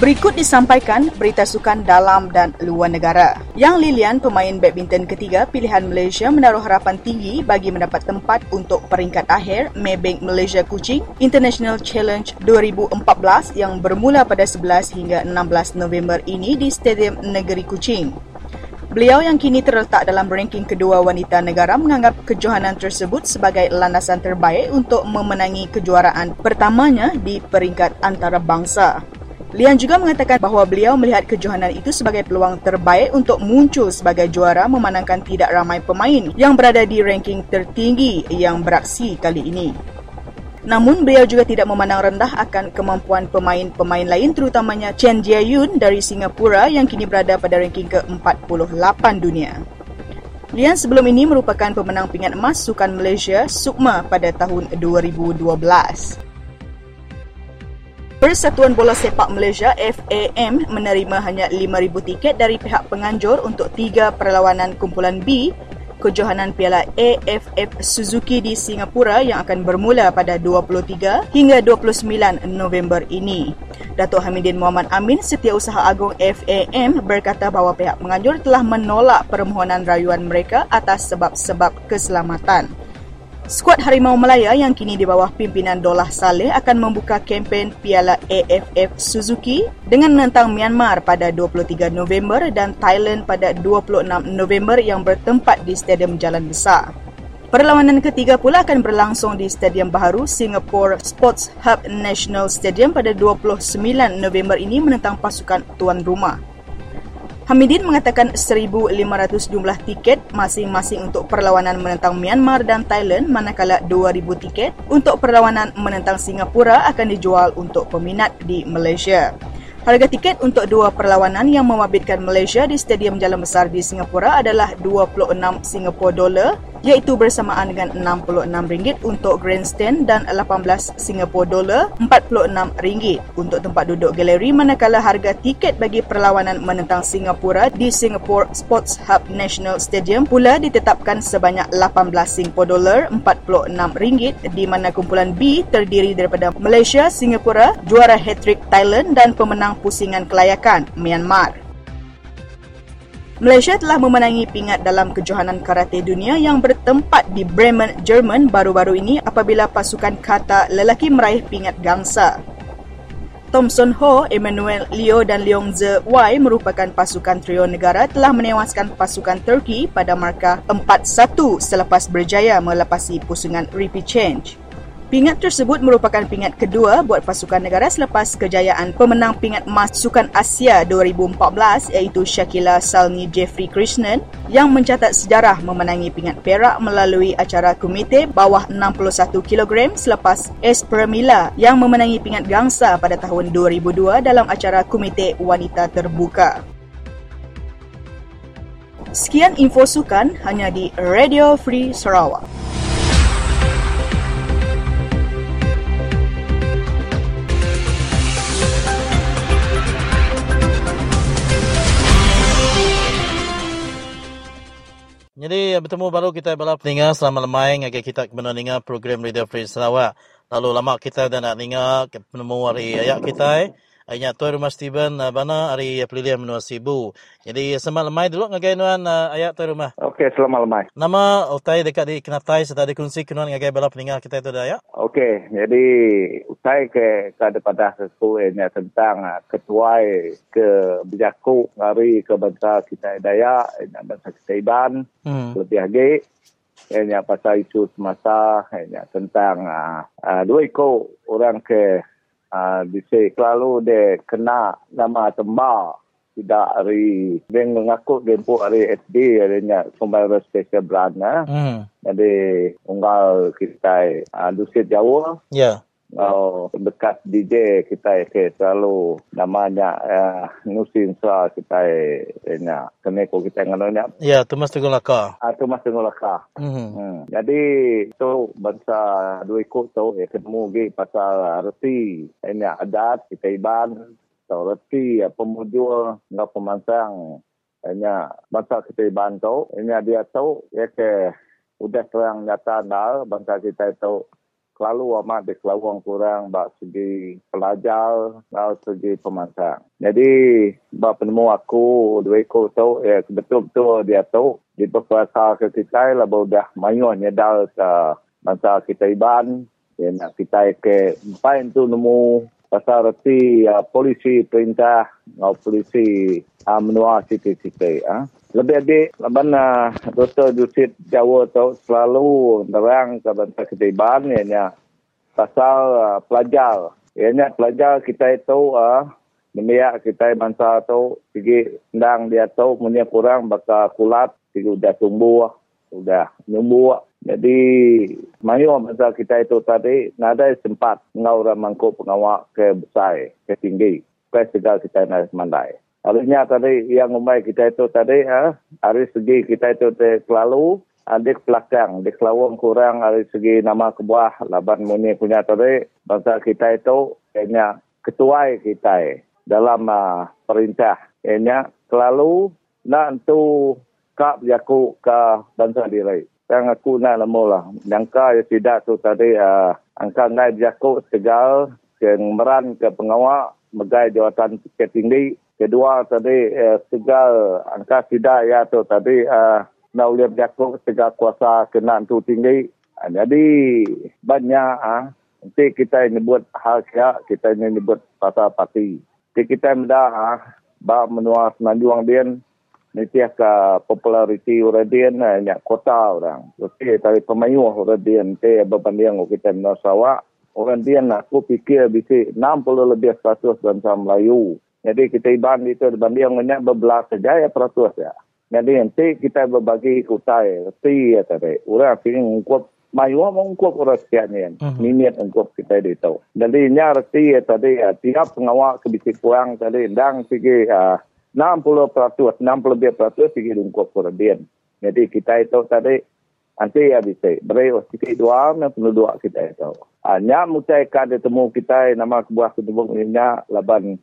Berikut disampaikan berita sukan dalam dan luar negara. Yang Lilian, pemain badminton ketiga pilihan Malaysia menaruh harapan tinggi bagi mendapat tempat untuk peringkat akhir Maybank Malaysia Kuching International Challenge 2014 yang bermula pada 11 hingga 16 November ini di Stadium Negeri Kuching. Beliau yang kini terletak dalam ranking kedua wanita negara menganggap kejohanan tersebut sebagai landasan terbaik untuk memenangi kejuaraan pertamanya di peringkat antarabangsa. Lian juga mengatakan bahawa beliau melihat kejohanan itu sebagai peluang terbaik untuk muncul sebagai juara memandangkan tidak ramai pemain yang berada di ranking tertinggi yang beraksi kali ini. Namun beliau juga tidak memandang rendah akan kemampuan pemain-pemain lain terutamanya Chen Jia-yun dari Singapura yang kini berada pada ranking ke-48 dunia. Lian sebelum ini merupakan pemenang pingat emas Sukan Malaysia Sukma pada tahun 2012. Persatuan Bola Sepak Malaysia FAM menerima hanya 5,000 tiket dari pihak penganjur untuk tiga perlawanan kumpulan B kejohanan Piala AFF Suzuki di Singapura yang akan bermula pada 23 hingga 29 November ini. Datuk Hamidin Muhammad Amin, Setiausaha Agung FAM berkata bahawa pihak penganjur telah menolak permohonan rayuan mereka atas sebab-sebab keselamatan. Skuad Harimau Melaya yang kini di bawah pimpinan Dolah Saleh akan membuka kempen Piala AFF Suzuki dengan menentang Myanmar pada 23 November dan Thailand pada 26 November yang bertempat di Stadium Jalan Besar. Perlawanan ketiga pula akan berlangsung di Stadium Baharu Singapore Sports Hub National Stadium pada 29 November ini menentang pasukan tuan rumah. Hamidin mengatakan 1,500 jumlah tiket masing-masing untuk perlawanan menentang Myanmar dan Thailand manakala 2,000 tiket untuk perlawanan menentang Singapura akan dijual untuk peminat di Malaysia. Harga tiket untuk dua perlawanan yang memabitkan Malaysia di Stadium Jalan Besar di Singapura adalah 26 Singapura dolar iaitu bersamaan dengan RM66 untuk grandstand dan 18 Singapura dolar RM46 untuk tempat duduk galeri manakala harga tiket bagi perlawanan menentang Singapura di Singapore Sports Hub National Stadium pula ditetapkan sebanyak 18 Singapura dolar RM46 di mana kumpulan B terdiri daripada Malaysia, Singapura, juara hat-trick Thailand dan pemenang pusingan kelayakan Myanmar. Malaysia telah memenangi pingat dalam kejohanan karate dunia yang bertempat di Bremen, Jerman baru-baru ini apabila pasukan kata lelaki meraih pingat gangsa. Thomson Ho, Emmanuel Leo dan Leong Ze Wai merupakan pasukan trio negara telah menewaskan pasukan Turki pada markah 4-1 selepas berjaya melepasi pusingan repeat change. Pingat tersebut merupakan pingat kedua buat pasukan negara selepas kejayaan pemenang pingat emas Sukan Asia 2014 iaitu Shakila Salni Jeffrey Krishnan yang mencatat sejarah memenangi pingat perak melalui acara komite bawah 61 kg selepas Espermila yang memenangi pingat gangsa pada tahun 2002 dalam acara komite wanita terbuka. Sekian info sukan hanya di Radio Free Sarawak. Jadi bertemu baru kita balap dengar selama lemai agar kita kena dengar program Radio Free Sarawak. Lalu lama kita dah nak dengar penemu hari ayat kita. Eh. Ayat Tuan Rumah Steven uh, Bana hari pelilihan menua sibu. Jadi selamat lemai dulu ngagai nuan uh, ayat Tuan Rumah. Okey, selamat lemai. Nama utai dekat di Kenatai serta dikunci kenuan ngagai balap peninggal kita itu dah ya. Okey, jadi utai ke kada pada sesuatu ini tentang uh, ketua ke berjaku ngari ke bangsa kita daya, ini bangsa kita iban, hmm. lebih lagi. Ini pasal isu semasa, ini tentang uh, uh, dua ikut orang ke uh, bisa selalu dia kena nama tembak tidak hari dia mengaku dia pun hari SD adanya kembali special brand eh. hmm. jadi unggal kita uh, dusit Jawa ya yeah. Oh, dekat DJ kita ke selalu namanya uh, Nusin Sa kita nya kene ko kita nganonya. Ya, Tumas Tengah Laka. Ah, Tumas Tengah Laka. Mm-hmm. Hmm. Jadi tu bangsa dua ikut tu ya ketemu ge pasal reti ini adat kita iban so reti ya pemujul ngau pemansang hanya bangsa kita iban tu ini dia tu ya ke udah terang nyata dah bangsa kita itu selalu amat di kelawang kurang bak segi pelajar atau segi pemansang. Jadi, bak penemu aku, dua ekor tu, ya, betul-betul dia tu, di berkuasa ke kita, lah dah mayu nyedal ke masa kita iban, ya, nak kita ke empat tu nemu pasal reti uh, polisi perintah, atau polisi uh, menua siti-siti. Uh. Lebih adik, mana Dr. Jusit Jawa tu selalu terang ke bantah ketiban, ianya pasal uh, pelajar. Ianya pelajar kita itu, uh, Melia kita bangsa tu, pergi sedang dia tu, punya kurang bakal kulat, pergi sudah tumbuh, sudah nyumbuh. Jadi, mayu bangsa kita itu tadi, nada sempat ngau orang mangkuk pengawak ke besar, ke tinggi. Supaya segala kita nak semandai. Harusnya tadi yang umai kita itu tadi, ha, hari segi kita itu selalu adik belakang, di kelawang kurang dari segi nama kebuah laban muni punya tadi, bangsa kita itu kayaknya ketua kita dalam uh, perintah. Kayaknya selalu nak tu kap jaku ke bangsa diri. Yang aku nak lemu lah. Nyangka ya tidak tu tadi uh, angka naik jaku segal yang meran ke pengawal megai jawatan tinggi. Kedua tadi uh, segal angka tidak ya tu tadi uh, nak uliap jaku segal kuasa kena tu tinggi. Uh, jadi banyak ah nanti kita ini buat hal kia, kita ini buat pasal parti. Jadi kita mudah ah uh, menua senanjuang dia nanti ke populariti orang dia nak kota orang. Jadi tadi pemayu orang dia nanti berbanding kita menua Sarawak orang dia nak aku fikir bisa 60 lebih peratus bangsa Melayu. Jadi kita iban itu berbanding dengan berbelas saja ya peratus ya. Jadi nanti kita berbagi kutai, reti ya tadi. Orang fikir ngukut mayu mengukut orang sekiannya. Uh-huh. Minit ngukut kita itu. Jadi nya reti ya tadi ya. Tiap pengawal kebisik kurang tadi. Dan fikir uh, 60 peratus, 60 lebih peratus fikir ngukut orang. Jadi kita itu tadi Nanti ya bisa. Beri sikit dua yang penduduk kita itu. Hanya mutai kan temu kita nama kebuah ketemu ini laban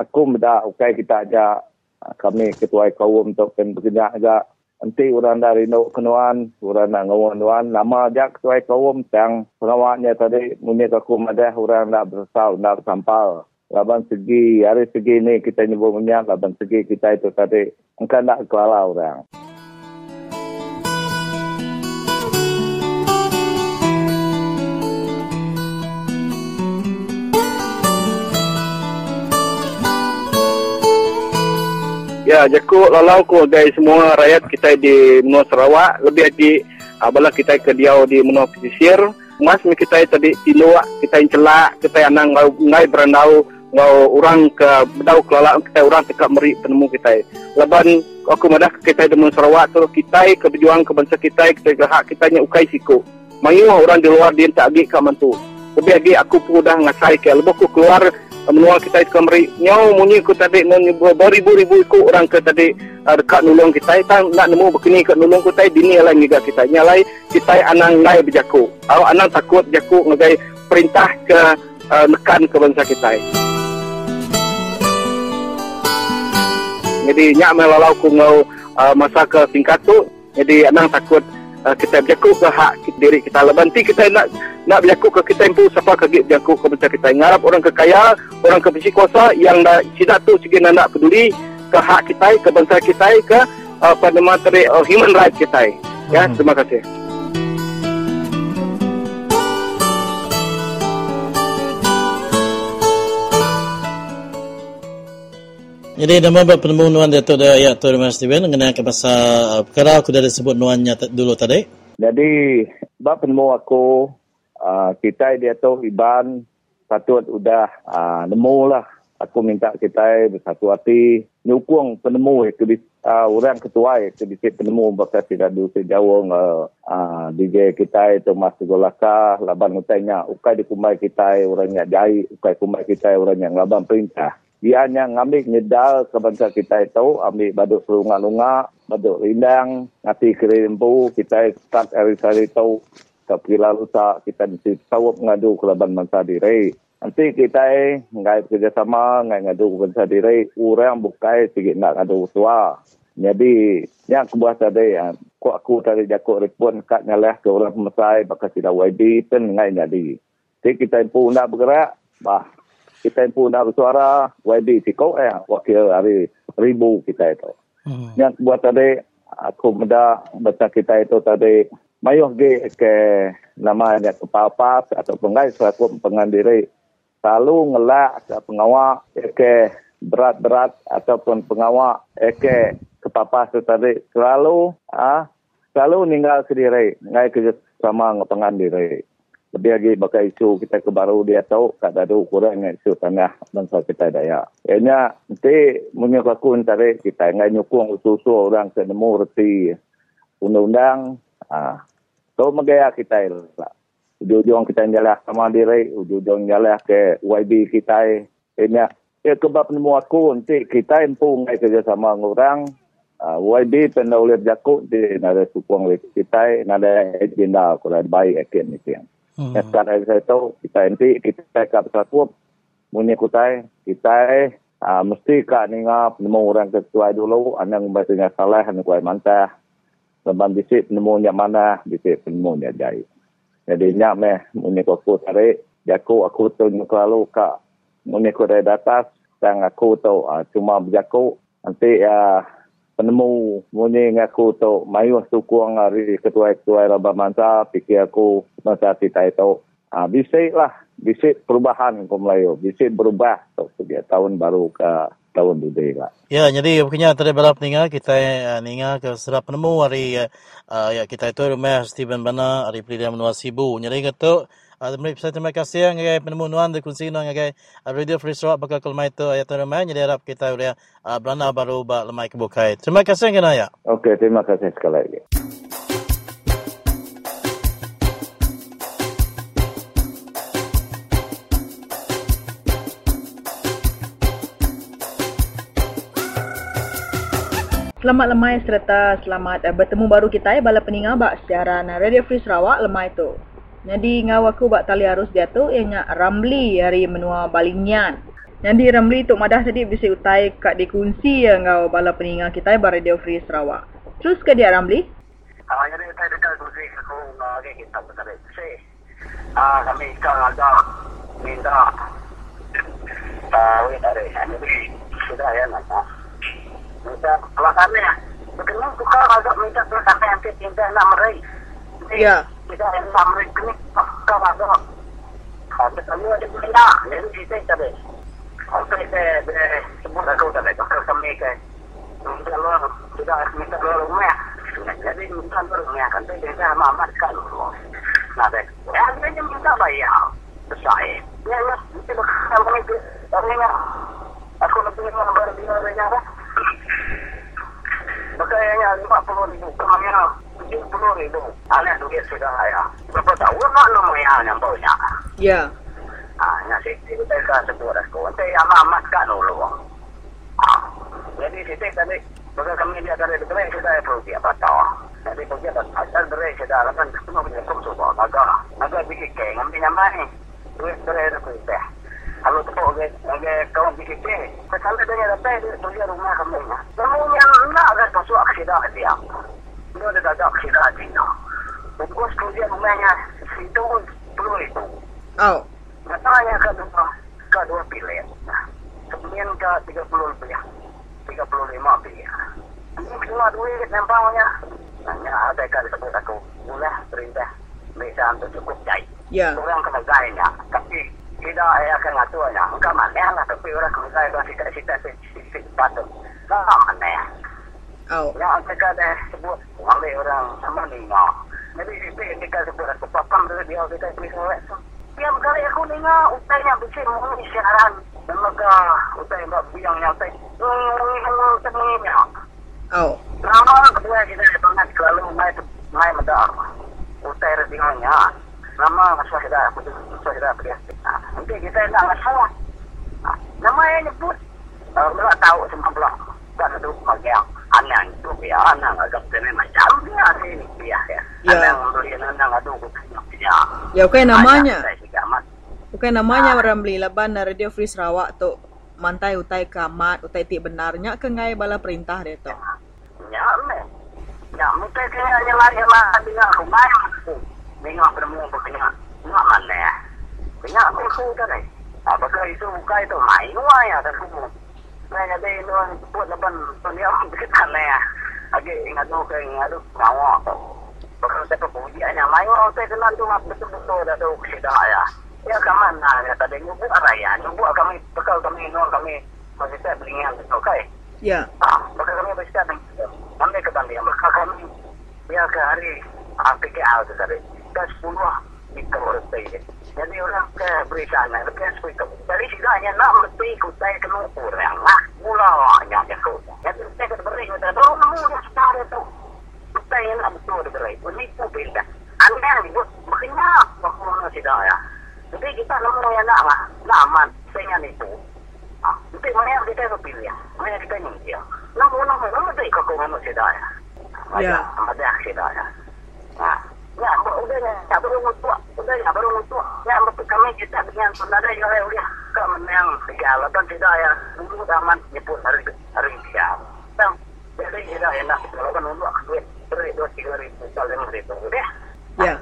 aku muda ukai kita aja kami ketua kaum untuk bekerja aja nanti orang dari no kenuan orang nak ngawan nama aja ketua kaum yang pengawalnya tadi muni aku ada orang nak bersau nak sampal laban segi hari segi ni kita nyebut laban segi kita itu tadi engkau nak kelala orang. Ya, jaku lalau ko guys semua rakyat kita di Menua Sarawak lebih lagi abalah kita ke diau di Menua Pesisir. Mas kita tadi tiluak, kita yang celak, kita yang nang ngai berandau ngau orang ke bedau kelala kita orang tekak meri penemu kita. Leban aku madah kita di Menua Sarawak tu kita ke berjuang ke bangsa kita kita ke hak kita nya ukai siku. Mayu orang di luar dia tak agi ka mantu. Lebih lagi aku pun dah ngasai ke lebih aku keluar menua kita itu kembali nyau munyi ku tadi beribu-ribu ku orang ke tadi uh, dekat nulung kita kita nak nemu begini ke nulung ku tadi dini lah juga kita nyalai kita anang nai berjaku. Awak anang takut jaku ngagai perintah ke uh, nekan ke bangsa kita jadi nyak melalau ku ngau uh, masa ke tingkat tu jadi anang takut uh, kita berjaku ke hak diri kita. Lebanti kita nak nak berjaku ke kita impu siapa ke berjaku ke bangsa kita? Ngarap orang kekaya orang ke kuasa yang dah tidak tu segi nak peduli ke hak kita ke bangsa kita ke uh, pada materi uh, human rights kita. Ya hmm. terima kasih Jadi nama buat penemu nuan Datuk Daya Ayat Tuan Mas Steven mengenai ke pasal uh, perkara aku dah sebut nuannya dulu tadi. Jadi bab penemu aku uh, kita dia tu Iban patut sudah uh, nemu lah. Aku minta kita bersatu hati nyukung penemu ke uh, orang ketua ke bisa penemu bakal tidak dulu sejauh uh, uh, DJ kita itu Mas Golaka laban utainya ukai dikumai kita orang yang jai ukai kumai kita orang yang laban perintah dia hanya ngambil nyedal ke bangsa kita itu, ambil badut selunga-lunga, badut rindang, ngati kerimpu, kita start hari-hari itu, tapi lalu tak kita disawap ngadu ke laban bangsa diri. Nanti kita ngai kerjasama, ngai ngadu ke bangsa diri, orang bukai sikit nak ngadu tua. Jadi, yang kebuah tadi, ya, kok aku tadi jakut repon kat nyalah ke orang pemasai, bakal tidak YB, pun ngai jadi. Jadi kita pun nak bergerak, bah, kita pun nak bersuara YB Tiko eh wakil hari ribu kita itu. Hmm. Yang buat tadi aku muda baca kita itu tadi mayuh ge ke nama yang kepapas atau pengai selaku pengandiri selalu ngelak ke pengawal ke berat-berat ataupun pengawal ke kepapas itu tadi selalu ah selalu ninggal sendiri ngai kerja sama pengandiri lebih lagi bakal isu kita ke baru dia tahu kat dadu kurang dengan isu tanah bangsa kita daya. Ianya nanti menyuk aku antara kita ngai nyukung usul-usul orang ke nemu reti undang-undang. Ah, so magaya kita lah. Ujung-ujung kita jalan sama diri, ujung-ujung jalan ke YB kita. Ianya ya kebab nemu aku nanti kita empu ngai kerjasama dengan orang. Uh, YB pernah jakut di nada sukung kita, nada agenda kurang baik akhir ni. Hmm. Ya, sekarang saya tahu kita nanti kita cakap satu muni kutai kita uh, mesti kak ninga nemu orang ketua dulu anang bahasanya salah anu kuai mantah leban bisik nemu nya mana bisik nemu nya jai jadi nyak meh muni kau tarik jaku aku tu lalu kak mengikut dari atas dan aku tu uh, cuma berjaku nanti uh, penemu muni ngaku tu mayu sukuang hari ketua-ketua Rabah Manta fikir aku masa kita itu uh, bisik lah bisik perubahan ke Melayu bisik berubah tu so, tahun baru ke tahun duduk lah. Ya, jadi bukannya tadi balap ninga kita uh, ninga ke serap penemu hari uh, ya kita itu rumah Stephen Bana hari pilihan menua sibu. Jadi kata Uh, saya terima kasih yang ngagai penemu nuan de kunsi nuan ngagai uh, radio free Sarawak bakal kelmai itu ayat ramai jadi harap kita udah uh, berana baru ba lemai kebukai. Terima kasih yang kena ya. Okey, terima kasih sekali lagi. Selamat lemai serta selamat uh, bertemu baru kita ya bala peningat bak siaran Radio Free Sarawak lemai tu. Jadi ngau aku buat tali arus dia tu ianya Ramli hari menua Balingian. Jadi Ramli tu madah tadi bisa utai kat dikunci ya ngau bala peningat kita ba Radio Free Sarawak. Terus ke dia Ramli? Ah jadi utai dekat kunci aku ngau kita besar si. Ah kami sekarang ada minta tahu dari ini sudah ya nak. Minta alasannya. Bagaimana suka agak minta sampai nanti tinggal nak meraih. Ya yang sampai kini pasca ada ada kami ada benda yang kita tadi sampai saya sebut aku tadi pasal kami ke kalau sudah minta dulu rumah jadi minta dulu rumah kan tapi dia mamat kan nah deh ya dia minta bayar besar ya ya itu kalau kami kami aku lebih nomor dia dia apa Makanya lima puluh ribu kemana puluh ribu. Anak duit sudah ya. Berapa tahun nak nama yang yang banyak. Ya. Ah, nasi itu kita sebut aku. Nanti amat amat kan dulu. Ah, jadi kita tadi Maka kami dia dari berai kita ya pergi apa tahu. Jadi pergi apa asal berai kita akan ketemu dengan kumsuba. Maka maka bikin keng ambil nama ni. Duit berai itu kita. Kalau tu pergi pergi kawan bikin keng. Kalau dia dapat dia rumah kami. Kamu yang nak ada sesuatu kita dia dia ada gagak kira Cina. Bungkus kemudian rumahnya itu puluh ribu. Oh. Katanya ke dua, ke dua pilihan. Kemudian ke tiga puluh lebih. Tiga puluh lima pilihan. Ini semua duit nampaknya. Hanya ada kan sebut aku. Boleh perintah. Bisa untuk cukup jahit. Ya. Orang kena gaya. Tapi tidak ayah akan ngaturnya. Enggak mana lah. Tapi orang kena gaya. Kita-kita patut. Enggak mana Oh. Yang kita dah sebut oleh orang sama dengar. Jadi itu yang kita sebut aku papam dulu dia kita tulis oleh. Tiap kali aku dengar utainya bising mengenai siaran. Dan maka utai mbak biang yang utai. Hmm, semuanya. Oh. Lama kedua kita banget selalu main main medar. Utai redingannya. Lama masa kita aku tu masa kita pergi. Nanti kita nak masalah. Namanya nyebut. Uh, Mereka tahu semua belum. Tak ada bagian anak itu ya anak agak kena macam dia ini dia ya. Ya. Anak memberi anak ada ya. Ya, okay namanya. Okay namanya orang beli laban dari Radio Free Sarawak tu mantai utai kamat utai ti benarnya ke ngai bala perintah dia tu. Ya, me. Ya, mungkin kaya yang lain lah dengan main aku. Dengan bermu berkena. Nak mana ya? Kena aku sudah ni. Apakah itu buka itu main wah ya tak semua. Nah, jadi itu buat leban dunia kita ya. Agi ingat tu ke ingat tu ngawa tu. Bakal saya pergi hanya main orang saya kenal tu betul-betul dah tu kita ya. Ya kaman nah ya tadi ngubu raya, ngubu kami bekal kami no kami masih saya beli yang betul kai. Ya. Ah, bakal kami bisa kami ke Bali, bakal kami ya ke hari PKL tu tadi. Dah sepuluh di keluar saya. Jadi orang ke beritanya, lebih seperti itu. Jadi sidanya nak mesti kutai kena kurang lah. Mulanya yang kau. Jadi saya kena beri kita. Tahu kamu dah setara tu. Kutai yang nak betul beri. Ini tu benda. Anda yang dibuat banyak waktu sidaya. Jadi kita nama yang nak lah. Nama saya itu. Ah, jadi mana yang kita pilih? Mana yang kita nyindir? Nama nama nama tu ikut kau nama sidaya. Ya. Ada sidaya. Ah. Ya, udah ya, baru mutua, udah ya, baru mutua. Ya, betul kami kita dengan saudara yang lain udah ke menang segala kan tidak ya, dulu zaman nyebut hari hari dia. Dan jadi tidak enak kalau kan dulu duit beri dua tiga ribu lima ribu, udah. Ya.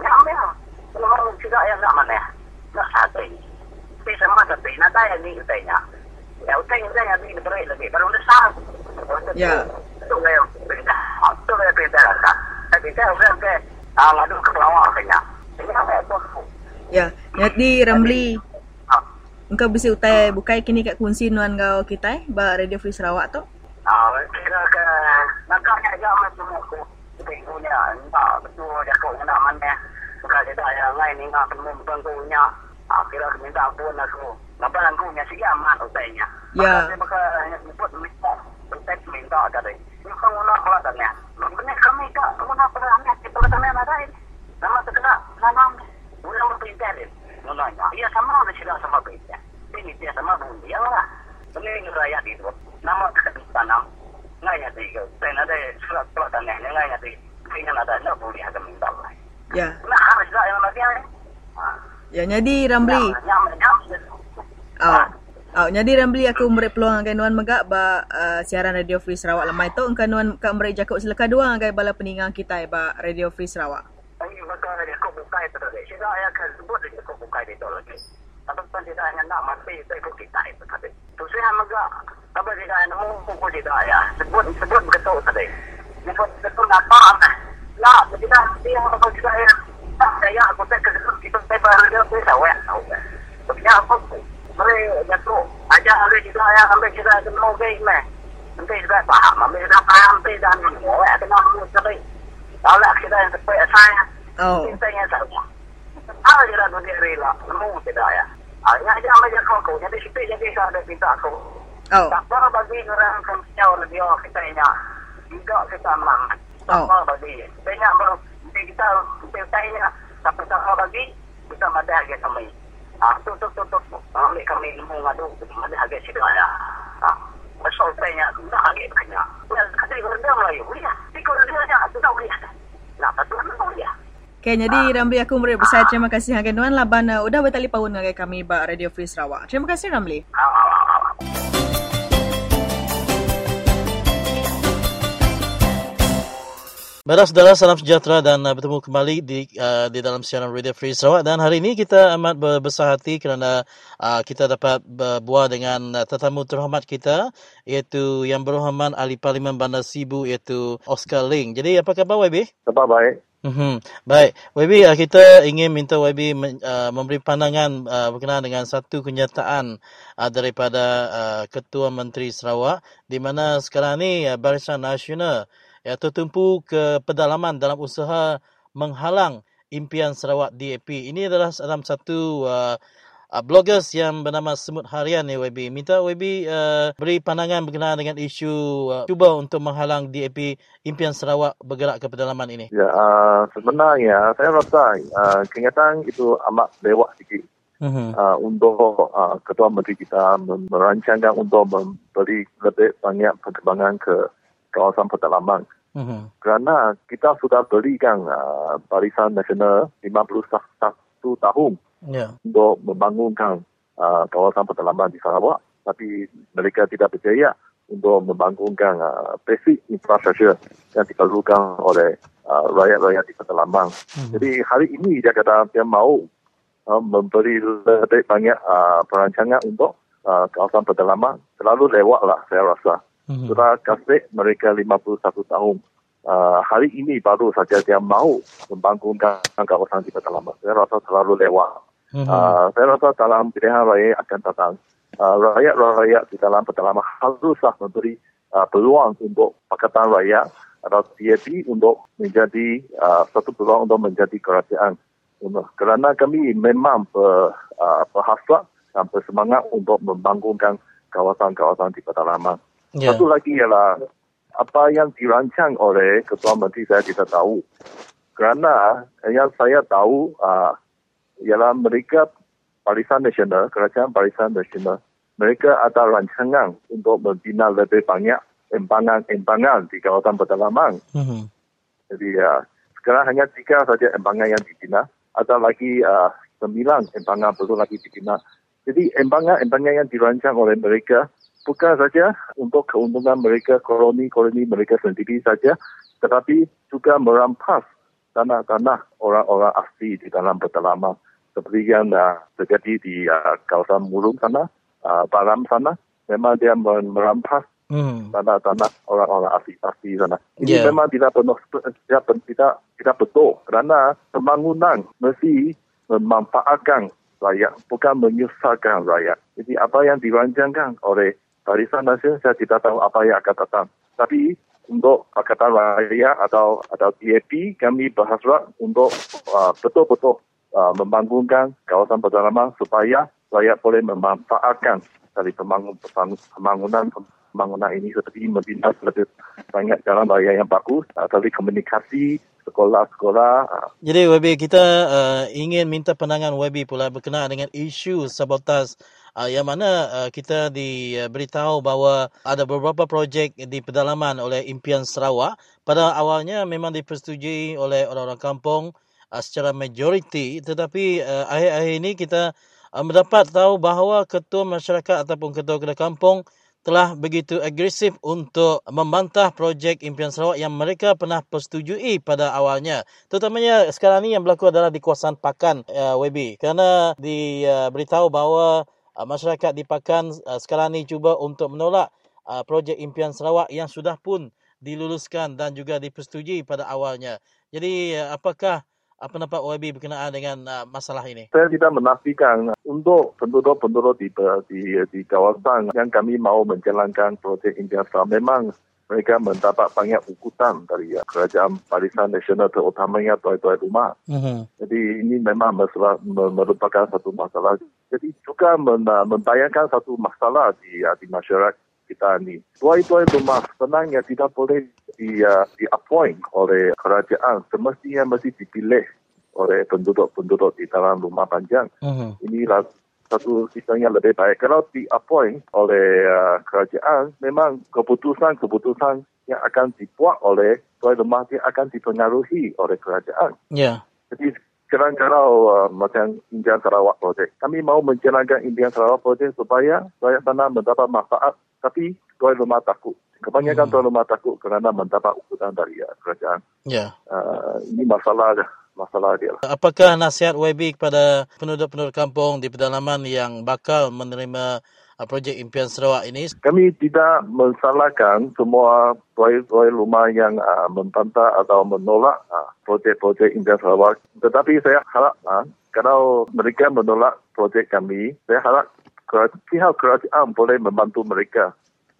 Ya, kalau tidak ya nggak mana nggak satu sama tapi nak tanya ni tanya. Ya, yang saya ni lagi. Baru dah sah. Ya. Tu saya perintah. Tu saya perintah lah. Tapi saya udah ke ke kanya. Ini apa tu? Ya, jadi Ramli. Engkau bisa utai bukai kini kat kunci nuan kau kita ba Radio Free Sarawak tu? Ah, kira ke nakaknya aja macam aku. Punya, tak betul dia kau nak mana. Bukan dia tak yang lain ni ngah temu bukan kau punya. Ah, kira minta ampun aku. Ngapa aku punya sih amat utainya. Ya. Maka maka nyebut minta. Minta minta tadi. Ini kau nak apa tanya? Benar kami tak, kamu nak pernah ini. Nama terkena, nama Ulang berperintah dia. Nolanya. Ia sama ada cerita sama perintah. Ini dia sama bunyi. Ya lah. Ini rakyat itu. Nama tanam. Ngaya tiga. Dan ada surat pelatihan yang ngaya tiga. Kayaknya ada nak boleh ada minta lah. Ya. Nah, harus tak yang ada. Ya, jadi Ramli. Nyam, nyam. Oh. Oh, jadi Ramli aku memberi peluang agai nuan megak ba uh, siaran Radio Free Sarawak lemai tu engkau nuan kak memberi jakuk seleka dua agai bala peningang kita ba Radio Free Sarawak. Ini maka dia kau buka itu tadi. Saya ayah akan sebut dia kau buka itu lagi. Tapi kan tidak hanya nak mati itu ikut kita itu tadi. Tu saya megak. Tapi tidak hanya mau kau tidak ya. Sebut sebut betul tadi. Sebut betul apa apa. Lah, tidak dia apa tidak ya. Tak saya aku tak kesebut kita saya baru dia tu saya. Tapi apa jatuh. Ajar ada juga yang ambil kita semua gay meh. Nanti juga faham. Ambil kita faham. Nanti dan semua. Ya, kena sekali. Kalau kita yang sepai saya. Oh. Kita yang sama. Apa je lah dia rela. Semua tidak ya. Hanya aja ambil jaga aku. Jadi siapa jadi saya ada pinta aku. Oh. Tak apa bagi orang kemsiau lebih awak kita ini. Juga kita mang. Tak apa bagi. Banyak baru. Nanti kita kita ini. Tapi tak bagi. Kita madah lagi kami. Ah, tu tu tu tu. Ambil kami ilmu ngadu. Madah lagi siapa ya. Ah. Masuk tanya. Tak lagi banyak. Kata dia rendah Melayu. Boleh. Tikau rendah aja. Tu tak boleh. Nak tak boleh. Boleh. Okay, jadi Ramli aku memberi besar terima kasih agai nuan laban uh, udah bertali paun agai kami ba Radio Free Sarawak. Terima kasih Ramli. Baiklah saudara, salam sejahtera dan uh, bertemu kembali di uh, di dalam siaran Radio Free Sarawak dan hari ini kita amat berbesar hati kerana uh, kita dapat berbual dengan uh, tetamu terhormat kita iaitu Yang Berhormat Ahli Parlimen Bandar Sibu iaitu Oscar Ling. Jadi apa khabar YB? Khabar baik. Mm-hmm. Baik, YB uh, kita ingin minta YB men, uh, memberi pandangan uh, berkenaan dengan satu kenyataan uh, daripada uh, Ketua Menteri Sarawak di mana sekarang ni uh, Barisan Nasional ya tertumpu ke pedalaman dalam usaha menghalang impian Sarawak DAP. Ini adalah dalam satu uh, uh, bloggers yang bernama Semut Harian ni YB. Minta YB uh, beri pandangan berkenaan dengan isu uh, cuba untuk menghalang DAP impian Sarawak bergerak ke pedalaman ini. Ya, uh, sebenarnya saya rasa uh, kenyataan itu amat lewat sikit. Uh-huh. Uh, untuk uh, Ketua Menteri kita merancangkan untuk memberi lebih banyak perkembangan ke kawasan pedalaman. Uh-huh. Kerana kita sudah berikan uh, Barisan Nasional 51 tahun yeah. untuk membangunkan uh, kawasan pedalaman di Sarawak. Tapi mereka tidak berjaya untuk membangunkan uh, basic infrastruktur yang diperlukan oleh uh, rakyat-rakyat di pedalaman. Uh-huh. Jadi hari ini dia kata dia mahu uh, memberi lebih banyak uh, perancangan untuk uh, kawasan pedalaman. Lewat lah saya rasa. Mm-hmm. Sudah kasih mereka 51 tahun. Uh, hari ini baru saja dia mahu membangunkan kawasan di pedalaman. Saya rasa terlalu lewat. Uh, saya rasa dalam pilihan raya akan datang, uh, rakyat-rakyat di dalam pedalaman haruslah memberi uh, peluang untuk Pakatan Rakyat atau DAP untuk menjadi uh, satu peluang untuk menjadi kerajaan. Kerana kami memang ber, uh, berhasrat dan bersemangat untuk membangunkan kawasan-kawasan di pedalaman. Yeah. Satu lagi ialah apa yang dirancang oleh Ketua Menteri saya tidak tahu. Kerana yang saya tahu uh, ialah mereka Barisan Nasional, Kerajaan Barisan Nasional, mereka ada rancangan untuk membina lebih banyak embangan-embangan di kawasan pedalaman. Mm-hmm. Jadi uh, sekarang hanya tiga saja embangan yang dibina. Ada lagi uh, sembilan embangan perlu lagi dibina. Jadi embangan-embangan yang dirancang oleh mereka bukan saja untuk keuntungan mereka, koloni-koloni mereka sendiri saja, tetapi juga merampas tanah-tanah orang-orang asli di dalam pedalaman. seperti yang uh, terjadi di uh, kawasan Murung sana, uh, Baram sana, memang dia merampas hmm. tanah-tanah orang-orang asli-asli sana. Ini yeah. memang tidak penuh, tidak, tidak, tidak betul kerana pembangunan mesti memanfaatkan rakyat, bukan menyusahkan rakyat. Jadi apa yang dirancangkan oleh Barisan Nasional, saya tidak tahu apa yang akan datang. Tapi untuk Pakatan Rakyat atau atau DAP, kami berhasrat untuk uh, betul-betul uh, membangunkan kawasan pedalaman supaya rakyat boleh memanfaatkan dari pembangunan pembangunan pembangunan ini seperti membina lebih banyak jalan raya yang bagus, uh, dari komunikasi sekolah-sekolah. Uh. Jadi WB kita uh, ingin minta pandangan WB pula berkenaan dengan isu sabotaj uh, yang mana uh, kita diberitahu bahawa ada beberapa projek di pedalaman oleh impian Sarawak. Pada awalnya memang dipersetujui oleh orang-orang kampung uh, secara majoriti tetapi uh, akhir-akhir ini kita uh, mendapat tahu bahawa ketua masyarakat ataupun ketua-ketua kampung telah begitu agresif untuk membantah projek impian Sarawak yang mereka pernah persetujui pada awalnya. Terutamanya sekarang ini yang berlaku adalah di kawasan Pakan uh, WB. Kerana diberitahu uh, bahawa uh, masyarakat di Pakan uh, sekarang ini cuba untuk menolak uh, projek impian Sarawak yang sudah pun diluluskan dan juga dipersetujui pada awalnya. Jadi uh, apakah apa pendapat OIB berkenaan dengan uh, masalah ini? Saya tidak menafikan untuk penduduk-penduduk di, di, di kawasan yang kami mahu menjalankan projek Indiasa memang mereka mendapat banyak ukutan dari ya, kerajaan barisan nasional terutamanya tuai-tuai rumah. Uh-huh. Jadi ini memang masalah, merupakan satu masalah. Jadi juga membayangkan satu masalah di, ya, di masyarakat kita ini. Tuai-tuai rumah sebenarnya tidak boleh di, uh, di oleh kerajaan. Semestinya mesti dipilih oleh penduduk-penduduk di dalam rumah panjang. Uh-huh. Inilah satu sistem yang lebih baik. Kalau di appoint oleh uh, kerajaan, memang keputusan-keputusan yang akan dibuat oleh tuai rumah dia akan dipengaruhi oleh kerajaan. Yeah. Jadi sekarang kalau uh, macam Indian Sarawak Project, kami mahu menjalankan Indian Sarawak Project supaya rakyat sana mendapat manfaat tapi tuan rumah takut. Kebanyakan hmm. tuan rumah takut kerana mendapat ukuran dari uh, kerajaan. Ya. Uh, ini masalah masalah dia. Apakah nasihat YB kepada penduduk-penduduk kampung di pedalaman yang bakal menerima projek impian Sarawak ini? Kami tidak mensalahkan semua tuan rumah yang uh, mentantang atau menolak uh, projek-projek impian Sarawak. Tetapi saya harap uh, kalau mereka menolak projek kami, saya harap pihak kerajaan boleh membantu mereka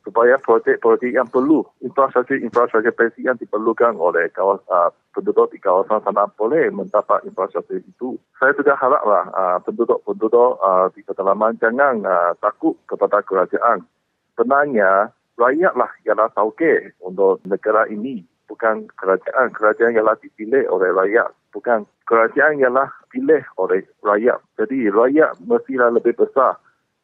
supaya projek-projek yang perlu infrastruktur-infrastruktur basic yang diperlukan oleh kawasan uh, penduduk di kawasan sana boleh mendapat infrastruktur itu. Saya juga haraplah uh, penduduk-penduduk uh, di pedalaman jangan uh, takut kepada kerajaan. Sebenarnya rakyatlah ialah tauke untuk negara ini bukan kerajaan. Kerajaan ialah dipilih oleh rakyat. Bukan kerajaan ialah pilih oleh rakyat. Jadi rakyat mestilah lebih besar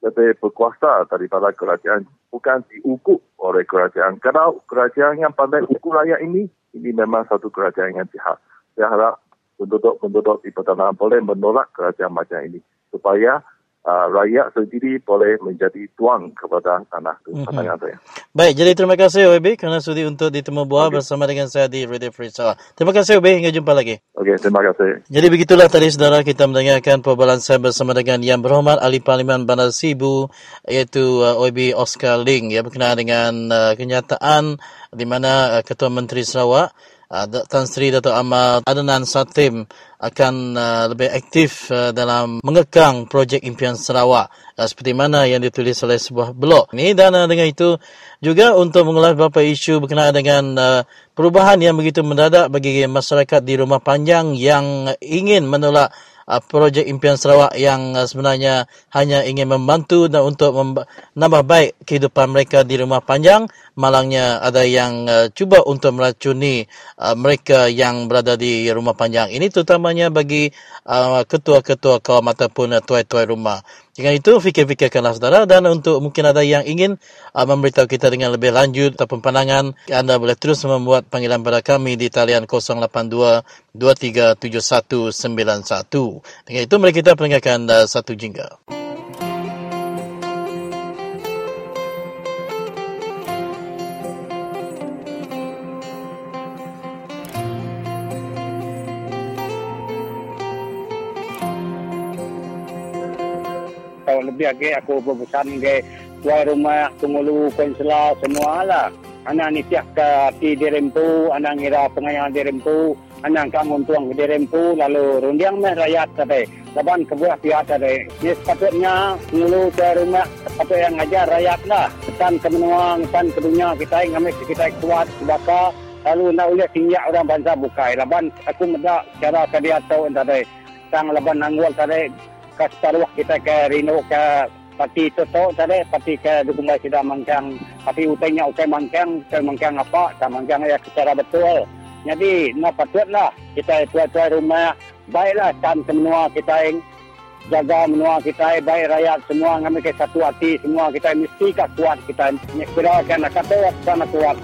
lebih berkuasa daripada kerajaan bukan diukur oleh kerajaan. Kalau kerajaan yang pandai ukur rakyat ini, ini memang satu kerajaan yang jahat. Saya harap penduduk-penduduk di pedalaman boleh menolak kerajaan macam ini supaya uh, rakyat sendiri boleh menjadi tuan kepada tanah itu. Mm-hmm. saya. Baik, jadi terima kasih OB kerana sudi untuk ditemu buah okay. bersama dengan saya di Radio Free Sarawak. Terima kasih OB, hingga jumpa lagi. Okey, terima kasih. Jadi begitulah tadi saudara kita mendengarkan perbualan saya bersama dengan Yang Berhormat Ahli Parlimen Bandar Sibu iaitu uh, OB Oscar Ling ya berkenaan dengan uh, kenyataan di mana uh, Ketua Menteri Sarawak Tan Sri Dato' Ahmad Adnan Satim akan uh, lebih aktif uh, dalam mengekang projek impian Sarawak. Uh, seperti mana yang ditulis oleh sebuah blog. Ini dan uh, dengan itu juga untuk mengulas beberapa isu berkenaan dengan uh, perubahan yang begitu mendadak bagi masyarakat di rumah panjang yang ingin menolak uh, projek impian Sarawak yang uh, sebenarnya hanya ingin membantu dan untuk menambah baik kehidupan mereka di rumah panjang malangnya ada yang uh, cuba untuk meracuni uh, mereka yang berada di rumah panjang ini terutamanya bagi uh, ketua-ketua kaum ataupun uh, tuai-tuai rumah. Dengan itu fikir-fikirkanlah saudara dan untuk mungkin ada yang ingin uh, memberitahu kita dengan lebih lanjut ataupun pandangan anda boleh terus membuat panggilan pada kami di talian 082 237191. Dengan itu mari kita pendengarkan uh, satu jingga. Lebih lagi aku berpesan ke tuan rumah, pengulu, pensela, semua lah. Anak ni tiap ke hati dirempu, anak ngira pengayang dirempu, anak kangun tuang dirempu, lalu rundiang meh rakyat tadi. Laban kebuah pihak tadi. Ini sepatutnya pengulu tuan rumah, sepatutnya yang ngajar rakyat lah. Pesan ke menua, pesan ke dunia kita, yang ngamis kita kuat, sebaka, lalu nak uliah tinggi orang bangsa bukai. Laban aku medak cara kadia tahu tadi. Sang laban nanggul tadi, kastaruh kita ke Rino ke Pati Toto tadi, pati ke Dukumbai Sida Mangkang, pati utainya utai Mangkang, utai Mangkang apa, sama Mangkang ya secara betul. Jadi, nak patutlah kita tuai-tuai rumah, baiklah kan semua kita yang jaga menua kita, baik rakyat semua, ngambil ke satu hati semua, kita mesti kuat kita. Kira-kira kata, sana kuat.